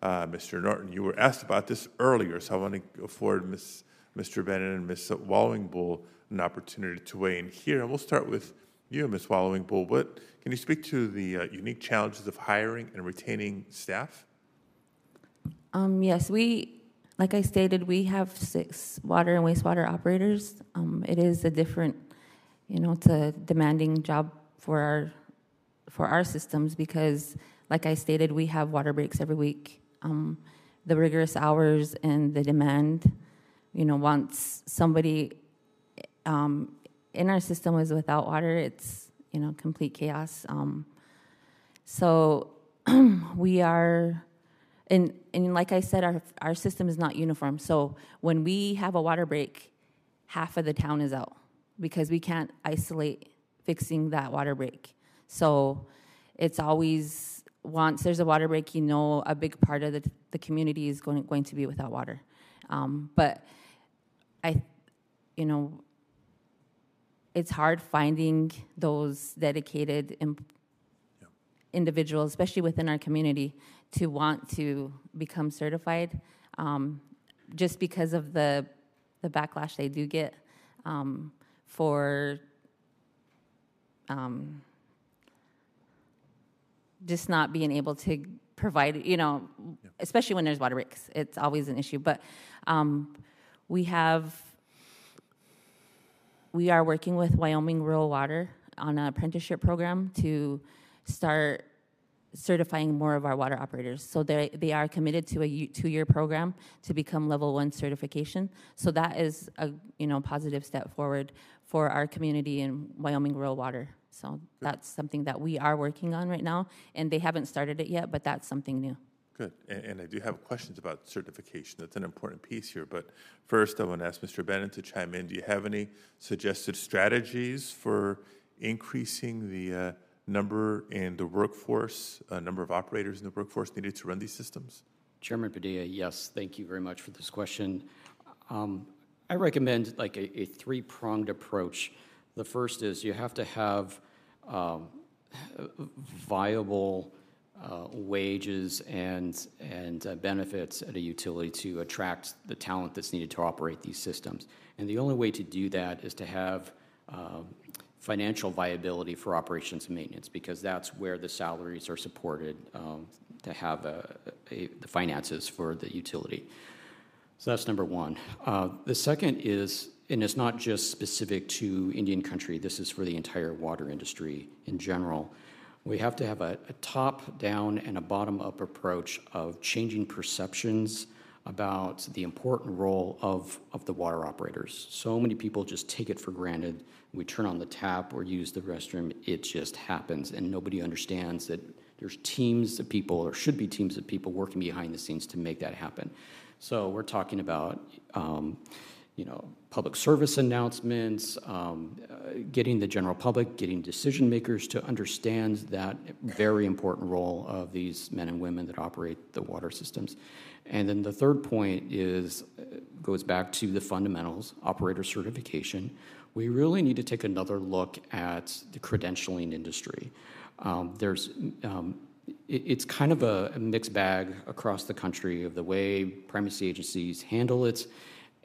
A: Uh, Mr. Norton, you were asked about this earlier, so I want to afford Ms. Mr. Bennon and Ms. Wallowingbull an opportunity to weigh in here. And we'll start with you, Ms. Wallowingbull. What, can you speak to the uh, unique challenges of hiring and retaining staff?
D: Um, yes, we, like I stated, we have six water and wastewater operators. Um, it is a different, you know, it's a demanding job for our for our systems because, like I stated, we have water breaks every week. Um, the rigorous hours and the demand, you know, once somebody um, in our system is without water, it's you know complete chaos. Um, so we are, and and like I said, our our system is not uniform. So when we have a water break, half of the town is out because we can't isolate fixing that water break. So it's always once there's a water break, you know a big part of the the community is going going to be without water. Um, but I, you know, it's hard finding those dedicated em- individuals, especially within our community, to want to become certified, um, just because of the the backlash they do get um, for um, just not being able to provide, you know, especially when there's water breaks. It's always an issue. But um, we have, we are working with Wyoming Rural Water on an apprenticeship program to start certifying more of our water operators. So they they are committed to a two-year program to become level one certification. So that is a you know positive step forward for our community in Wyoming Rural Water. So that's something that we are working on right now, and they haven't started it yet, but that's something new.
A: Good. And, and I do have questions about certification. That's an important piece here. But first, I want to ask Mr. Bennon to chime in. Do you have any suggested strategies for increasing the uh, number in the workforce, uh, number of operators in the workforce needed to run these systems?
F: Chairman Padilla, yes, thank you very much for this question. Um, I recommend like a, a three-pronged approach. The first is you have to have um, viable uh, wages and, and uh, benefits at a utility to attract the talent that's needed to operate these systems. And the only way to do that is to have um, financial viability for operations and maintenance because that's where the salaries are supported um, to have a, a, the finances for the utility. So that's number one. Uh, the second is, and it's not just specific to Indian country, this is for the entire water industry in general. We have to have a, a top down and a bottom up approach of changing perceptions about the important role of, of the water operators. So many people just take it for granted. We turn on the tap or use the restroom, it just happens, and nobody understands that there's teams of people, or should be teams of people, working behind the scenes to make that happen. So we're talking about, um, you know, public service announcements, um, uh, getting the general public, getting decision makers to understand that very important role of these men and women that operate the water systems. And then the third point is uh, goes back to the fundamentals, operator certification. We really need to take another look at the credentialing industry. Um, there's um, it, it's kind of a mixed bag across the country of the way primacy agencies handle it,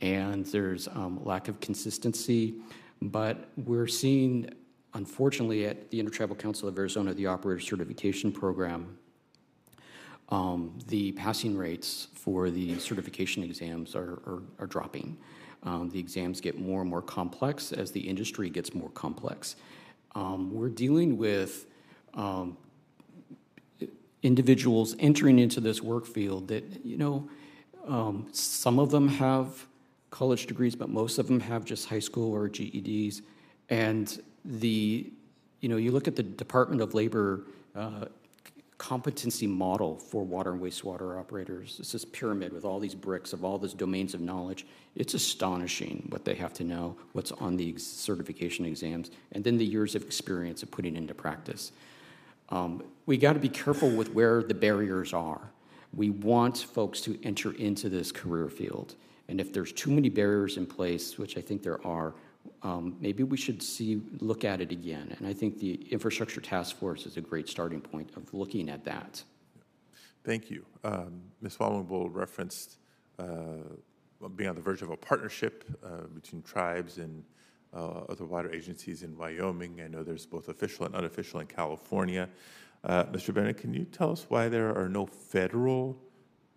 F: and there's um, lack of consistency. But we're seeing, unfortunately, at the Intertribal Council of Arizona, the operator certification program, um, the passing rates for the certification exams are, are, are dropping. Um, the exams get more and more complex as the industry gets more complex. Um, we're dealing with um, individuals entering into this work field that, you know, um, some of them have college degrees, but most of them have just high school or GEDs. And the, you know, you look at the Department of Labor uh, competency model for water and wastewater operators. It's this pyramid with all these bricks of all these domains of knowledge. It's astonishing what they have to know, what's on the certification exams, and then the years of experience of putting into practice. Um, we got to be careful with where the barriers are. We want folks to enter into this career field. And if there's too many barriers in place, which I think there are, um, maybe we should see look at it again. And I think the infrastructure task force is a great starting point of looking at that.
A: Thank you. Um, Ms. Wallowingbull referenced uh, being on the verge of a partnership uh, between tribes and uh, other water agencies in Wyoming. I know there's both official and unofficial in California. Uh, Mr. Bennon, can you tell us why there are no federal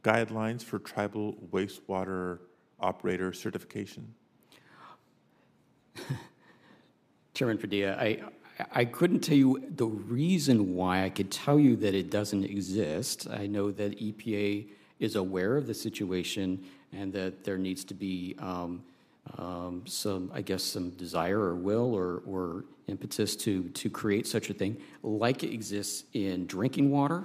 A: guidelines for tribal wastewater operator certification?
F: Chairman Padilla, I, I couldn't tell you the reason why. I could tell you that it doesn't exist. I know that EPA is aware of the situation and that there needs to be um, um, some, I guess, some desire or will or, or impetus to, to create such a thing, like it exists in drinking water.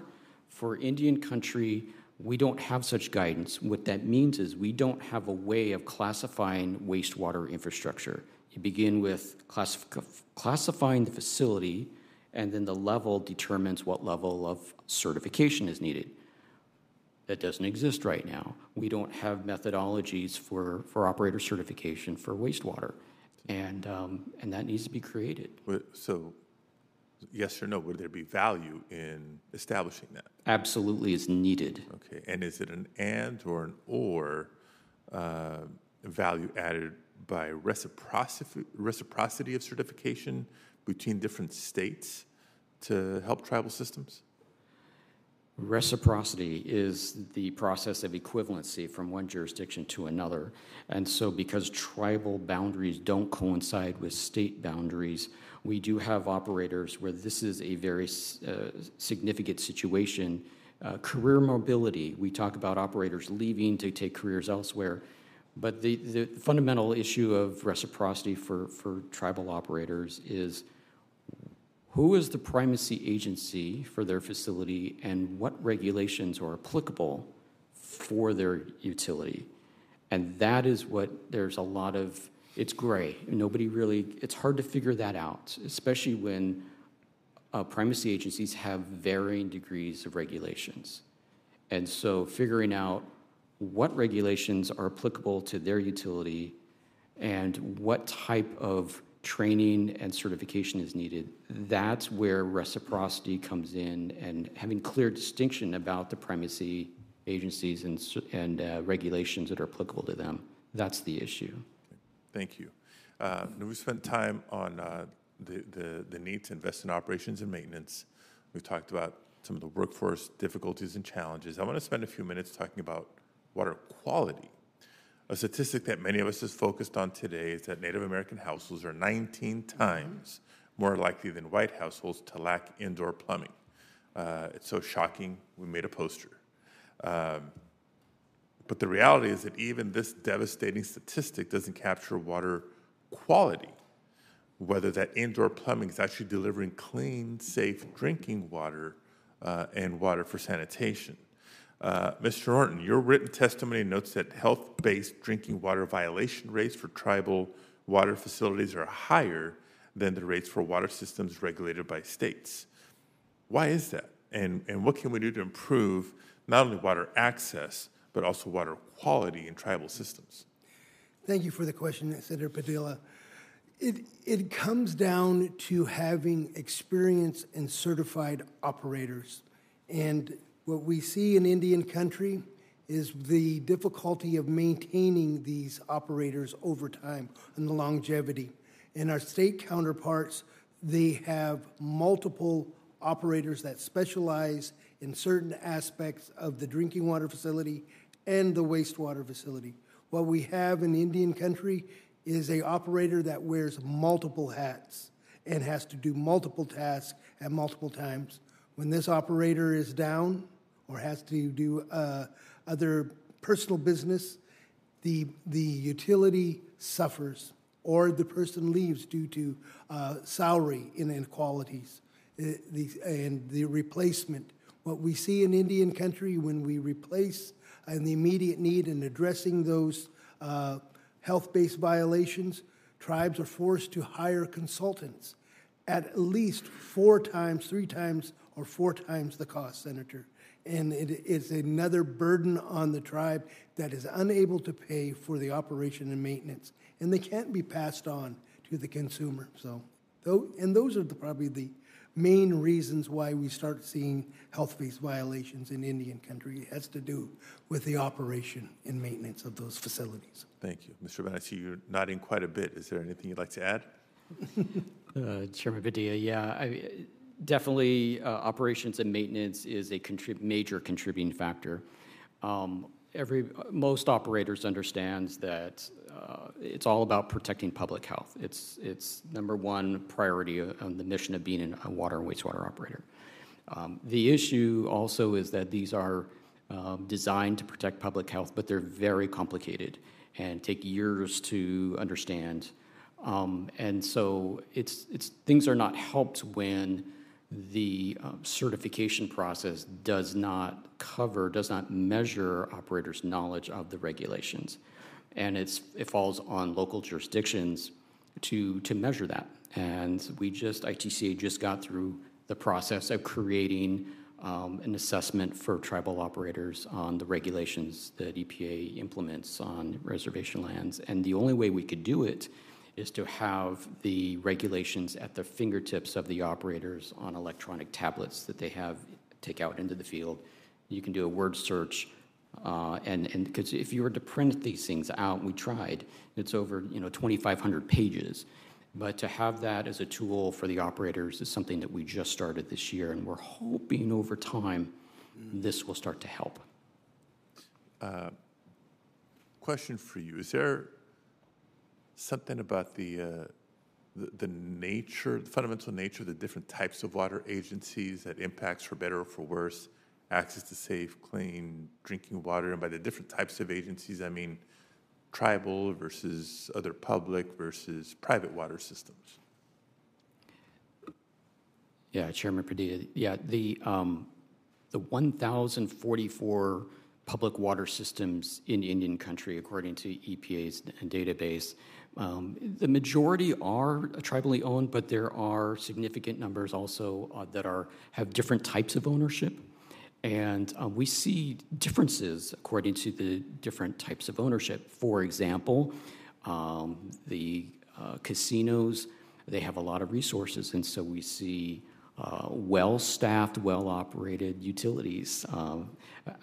F: For Indian country, we don't have such guidance. What that means is we don't have a way of classifying wastewater infrastructure. You begin with classif- classifying the facility, and then the level determines what level of certification is needed. That doesn't exist right now. We don't have methodologies for, for operator certification for wastewater, and, um, and that needs to be created.
A: So, yes or no, would there be value in establishing that?
F: Absolutely is needed.
A: Okay, and is it an and or an or uh, value added by reciprocity, reciprocity of certification between different states to help tribal systems?
F: Reciprocity is the process of equivalency from one jurisdiction to another. And so, because tribal boundaries don't coincide with state boundaries, we do have operators where this is a very uh, significant situation. Uh, career mobility, we talk about operators leaving to take careers elsewhere. But the, fundamental issue of reciprocity for tribal operators is who is the primacy agency for their facility and what regulations are applicable for their utility? And that is what there's a lot of, it's gray. Nobody really, it's hard to figure that out, especially when uh, primacy agencies have varying degrees of regulations. And so figuring out what regulations are applicable to their utility and what type of training and certification is needed, that's where reciprocity comes in and having clear distinction about the primacy agencies and, and uh, regulations that are applicable to them. That's the issue.
A: Thank you. Uh, We've spent time on uh, the, the, the need to invest in operations and maintenance. We've talked about some of the workforce difficulties and challenges. I want to spend a few minutes talking about water quality. A statistic that many of us is focused on today is that Native American households are 19 times more likely than white households to lack indoor plumbing. Uh, it's so shocking, we made a poster. Um, but the reality is that even this devastating statistic doesn't capture water quality, whether that indoor plumbing is actually delivering clean, safe drinking water uh, and water for sanitation. Uh, Mr. Norton, your written testimony notes that health-based drinking water violation rates for tribal water facilities are higher than the rates for water systems regulated by states. Why is that? And, and what can we do to improve not only water access, but also water quality in tribal systems?
B: Thank you for the question, Senator Padilla. It, it comes down to having experienced and certified operators. And what we see in Indian country is the difficulty of maintaining these operators over time and the longevity. In our state counterparts, they have multiple operators that specialize in certain aspects of the drinking water facility and the wastewater facility. What we have in Indian country is a operator that wears multiple hats and has to do multiple tasks at multiple times. When this operator is down or has to do uh, other personal business, the, the utility suffers or the person leaves due to uh, salary inequalities uh, the, and the replacement. What we see in Indian country when we replace in the immediate need in addressing those uh, health-based violations, tribes are forced to hire consultants at least four times, three times, or four times the cost, Senator. And it, it's another burden on the tribe that is unable to pay for the operation and maintenance, and they can't be passed on to the consumer. So, and those are the, probably the main reasons why we start seeing health-based violations in Indian country. It has to do with the operation and maintenance of those facilities.
A: Thank you. Mr. Ben, I see you're nodding quite a bit. Is there anything you'd like to add?
F: Uh, Chairman Padilla, yeah, I, definitely uh, operations and maintenance is a contrib- major contributing factor. Um, every, most operators understands that uh, it's all about protecting public health. It's, it's number one priority on the mission of being a water and wastewater operator. Um, The issue also is that these are um, designed to protect public health, but they're very complicated and take years to understand. Um, And so it's, it's, things are not helped when the uh, certification process does not cover, does not measure operators' knowledge of the regulations. And it's, it falls on local jurisdictions to, to measure that. And we just, ITCA just got through the process of creating um, an assessment for tribal operators on the regulations that EPA implements on reservation lands. And the only way we could do it is to have the regulations at the fingertips of the operators on electronic tablets that they have take out into the field. You can do a word search, uh, and and because if you were to print these things out, we tried. It's over you know 2,500 pages. But to have that as a tool for the operators is something that we just started this year, and we're hoping over time this will start to help.
A: Question for you: Is there something about the uh, the, the nature, the fundamental nature of the different types of water agencies that impacts, for better or for worse, access to safe, clean drinking water? And by the different types of agencies, I mean tribal versus other public versus private water systems.
F: Yeah, Chairman Padilla. Yeah, the, um, the 1,044 public water systems in Indian country, according to EPA's database, um, the majority are tribally owned, but there are significant numbers also uh, that are have different types of ownership. And um, we see differences according to the different types of ownership. For example, um, the uh, casinos, they have a lot of resources, and so we see uh, well-staffed, well-operated utilities. Um,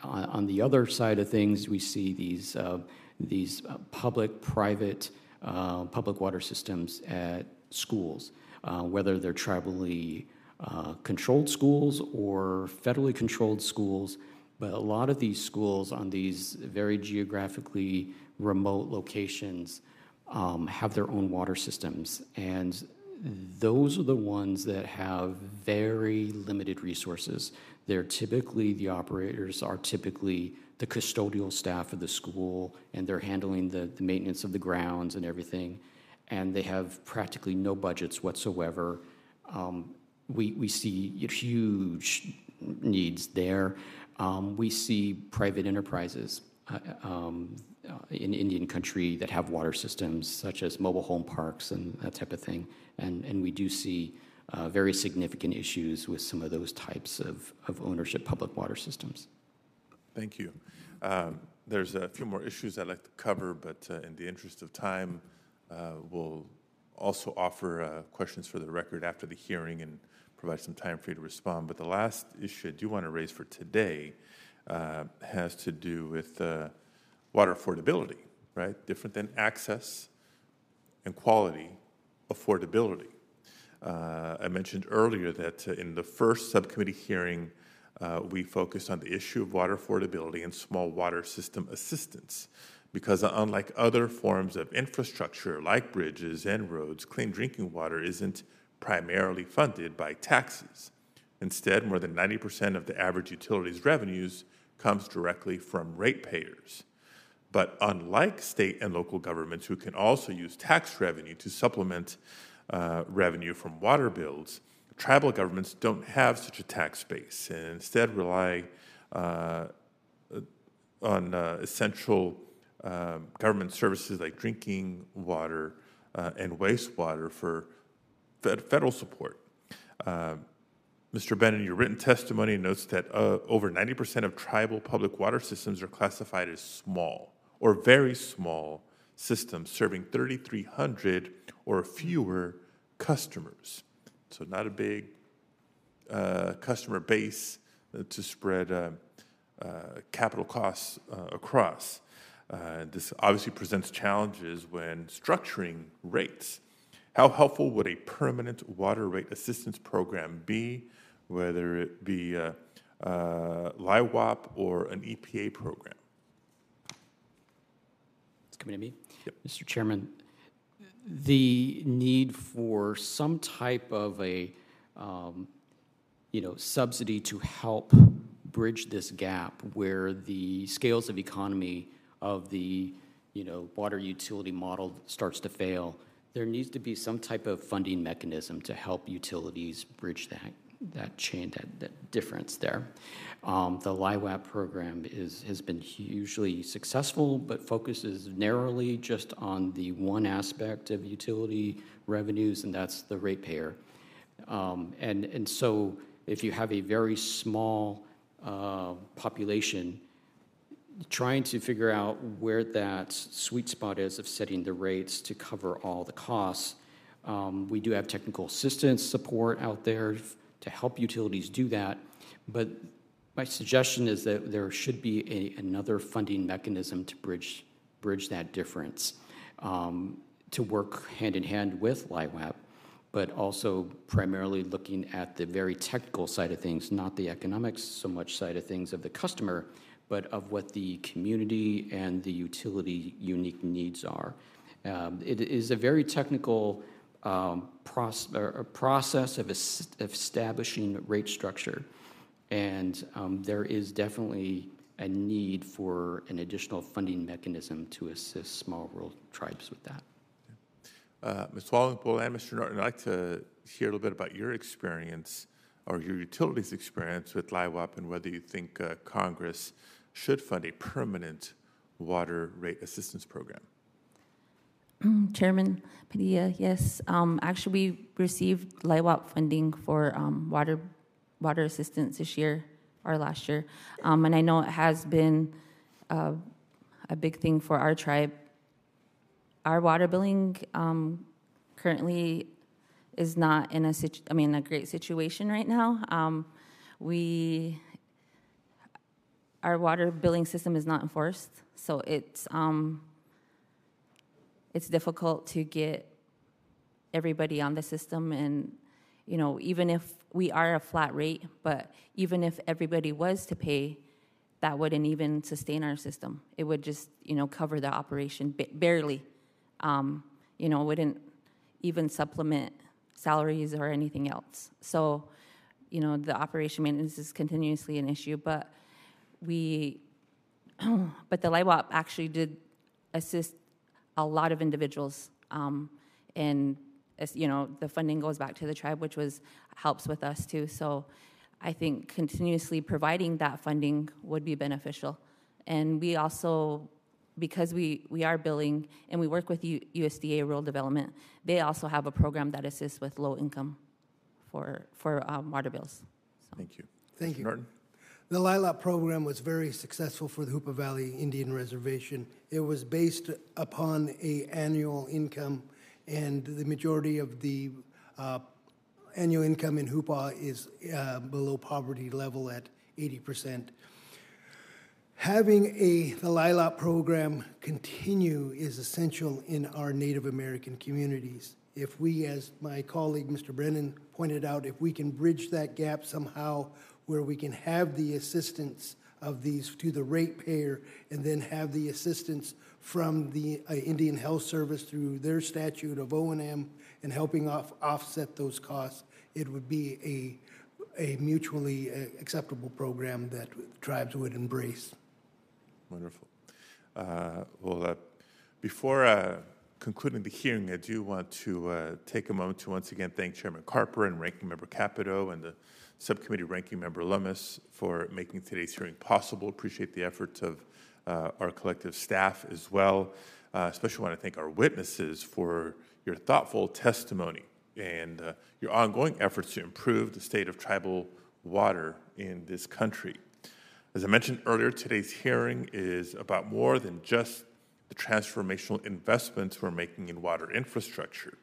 F: on, on, the other side of things, we see these, uh, these uh, public-private uh, public water systems at schools, uh, whether they're tribally uh, controlled schools or federally controlled schools. But a lot of these schools on these very geographically remote locations um, have their own water systems. And those are the ones that have very limited resources. They're typically, the operators are typically the custodial staff of the school, and they're handling the, the maintenance of the grounds and everything. And they have practically no budgets whatsoever. Um, we, we see huge needs there. Um, we see private enterprises uh, um, uh, in Indian country that have water systems, such as mobile home parks and that type of thing. And, and we do see uh, very significant issues with some of those types of, of ownership public water systems.
A: Thank you. Um, there's a few more issues I'd like to cover, but uh, in the interest of time, uh, we'll also offer uh, questions for the record after the hearing and provide some time for you to respond. But the last issue I do want to raise for today uh, has to do with uh, water affordability, right? Different than access and quality, affordability. Uh, I mentioned earlier that in the first subcommittee hearing, uh, we focused on the issue of water affordability and small water system assistance. Because unlike other forms of infrastructure like bridges and roads, clean drinking water isn't primarily funded by taxes. Instead, more than 90% of the average utility's revenues comes directly from ratepayers. But unlike state and local governments who can also use tax revenue to supplement uh, revenue from water bills, tribal governments don't have such a tax base and instead rely uh, on uh, essential um, government services like drinking water uh, and wastewater for federal support. Mr. Bennon, your written testimony notes that uh, over 90% of tribal public water systems are classified as small or very small systems serving 3,300 or fewer customers. So, not a big uh, customer base uh, to spread uh, uh, capital costs uh, across. this obviously presents challenges when structuring rates. How helpful would a permanent water rate assistance program be, whether it be uh, uh, LIHWAP or an EPA program?
F: It's coming to me? Mr. Chairman, the need for some type of a, um, you know, subsidy to help bridge this gap where the scales of economy of the, you know, water utility model starts to fail, there needs to be some type of funding mechanism to help utilities bridge that, that chain, that, that difference there. Um, the LIHWAP program is, has been hugely successful, but focuses narrowly just on the one aspect of utility revenues, and that's the ratepayer. Um, and, and so if you have a very small uh, population, trying to figure out where that sweet spot is of setting the rates to cover all the costs. Um, we do have technical assistance support out there to help utilities do that, but my suggestion is that there should be a, another funding mechanism to bridge bridge that difference, um, to work hand in hand with LIHWAP, but also primarily looking at the very technical side of things, not the economics so much side of things of the customer, but of what the community and the utility unique needs are. Um, it is a very technical um, proce- process of, es- of establishing rate structure, and um, there is definitely a need for an additional funding mechanism to assist small rural tribes with that.
A: Uh, Ms. Wallowingbull and Mr. Norton, I'd like to hear a little bit about your experience or your utilities experience with LIHWAP and whether you think uh, Congress should fund a permanent water rate assistance program.
D: Chairman Padilla, yes. Um, actually, we received LIHWAP funding for um, water water assistance this year or last year, um, and I know it has been uh, a big thing for our tribe. Our water billing um, currently is not in a situ- I mean a great situation right now. Um, we our water billing system is not enforced, so it's um, it's difficult to get everybody on the system. And you know, even if we are a flat rate, but even if everybody was to pay, that wouldn't even sustain our system. It would just you know cover the operation barely. Um, you know, wouldn't even supplement salaries or anything else. So, you know, the operation maintenance is continuously an issue, but we, but the LIHWAP actually did assist a lot of individuals. Um, and, as, you know, the funding goes back to the tribe, which was, helps with us too. So I think continuously providing that funding would be beneficial. And we also, because we, we are billing and we work with U, USDA Rural Development, they also have a program that assists with low income for, for um, water bills.
A: So. Thank you.
B: Thank
A: Mr.
B: you.
A: Norton?
B: The LILAP program was very successful for the Hoopa Valley Indian Reservation. It was based upon a annual income, and the majority of the uh, annual income in Hoopa is uh, below poverty level at 80%. Having a the LILAP program continue is essential in our Native American communities. If we, as my colleague Mr. Brennan pointed out, if we can bridge that gap somehow where we can have the assistance of these to the ratepayer and then have the assistance from the uh, Indian Health Service through their statute of O&M and helping off, offset those costs, it would be a, a mutually uh, acceptable program that tribes would embrace.
A: Wonderful. Uh, well, uh, before uh, concluding the hearing, I do want to uh, take a moment to once again thank Chairman Carper and Ranking Member Capito and the Subcommittee Ranking Member Lummis for making today's hearing possible. Appreciate the efforts of our collective staff as well. Uh, especially want to thank our witnesses for your thoughtful testimony and uh, your ongoing efforts to improve the state of tribal water in this country. As I mentioned earlier, today's hearing is about more than just the transformational investments we're making in water infrastructure.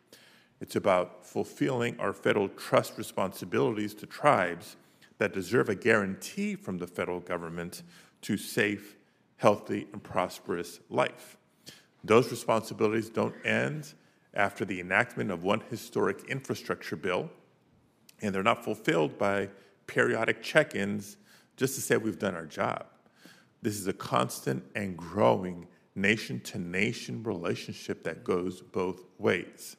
A: It's about fulfilling our federal trust responsibilities to tribes that deserve a guarantee from the federal government to safe, healthy, and prosperous life. Those responsibilities don't end after the enactment of one historic infrastructure bill, and they're not fulfilled by periodic check ins just to say we've done our job. This is a constant and growing nation to nation relationship that goes both ways.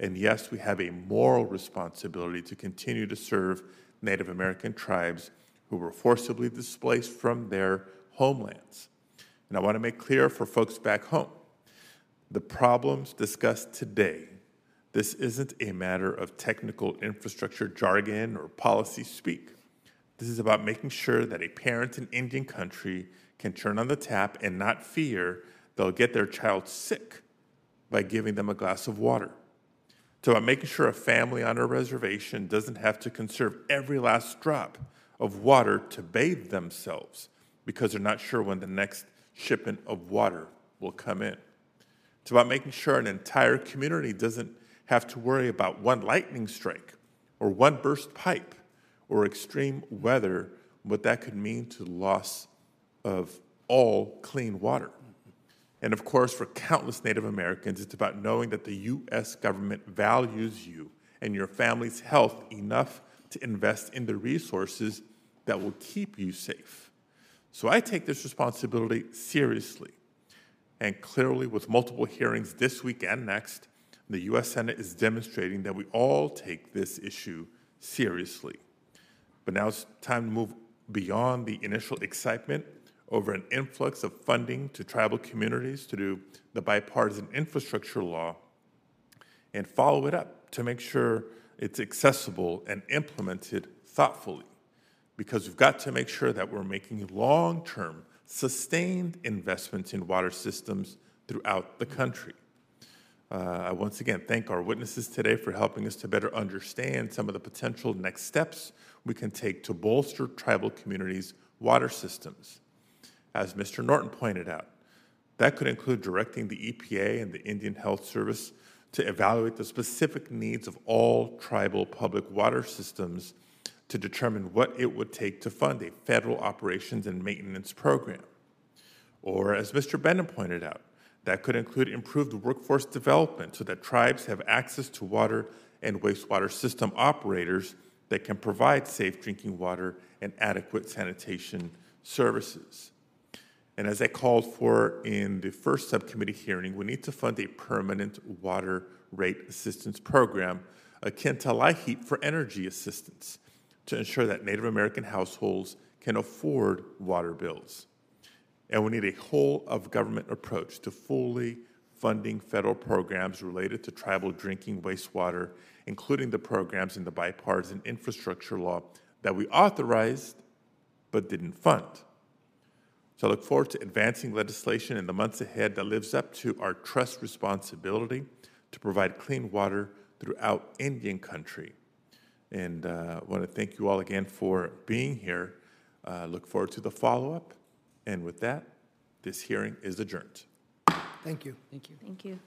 A: And yes, we have a moral responsibility to continue to serve Native American tribes who were forcibly displaced from their homelands. And I want to make clear for folks back home the problems discussed today, this isn't a matter of technical infrastructure jargon or policy speak. This is about making sure that a parent in Indian country can turn on the tap and not fear they'll get their child sick by giving them a glass of water. It's about making sure a family on a reservation doesn't have to conserve every last drop of water to bathe themselves because they're not sure when the next shipment of water will come in. It's about making sure an entire community doesn't have to worry about one lightning strike or one burst pipe or extreme weather, what that could mean to the loss of all clean water. And of course, for countless Native Americans, it's about knowing that the U.S. government values you and your family's health enough to invest in the resources that will keep you safe. So I take this responsibility seriously. And clearly, with multiple hearings this week and next, the U.S. Senate is demonstrating that we all take this issue seriously. But now it's time to move beyond the initial excitement over an influx of funding to tribal communities to do the bipartisan infrastructure law and follow it up to make sure it's accessible and implemented thoughtfully. Because we've got to make sure that we're making long term, sustained investments in water systems throughout the country. Uh, I once again thank our witnesses today for helping us to better understand some of the potential next steps we can take to bolster tribal communities' water systems. As Mr. Norton pointed out, that could include directing the EPA and the Indian Health Service to evaluate the specific needs of all tribal public water systems to determine what it would take to fund a federal operations and maintenance program. Or, as Mr. Bennon pointed out, that could include improved workforce development so that tribes have access to water and wastewater system operators that can provide safe drinking water and adequate sanitation services. And as I called for in the first subcommittee hearing, we need to fund a permanent water rate assistance program akin to LIHEAP for energy assistance to ensure that Native American households can afford water bills. And we need a whole of government approach to fully funding federal programs related to tribal drinking wastewater, including the programs in the bipartisan infrastructure law that we authorized but didn't fund. So I look forward to advancing legislation in the months ahead that lives up to our trust responsibility to provide clean water throughout Indian country. And uh, I want to thank you all again for being here. Uh, look forward to the follow up. And with that, this hearing is adjourned.
B: Thank you.
F: Thank you.
D: Thank you.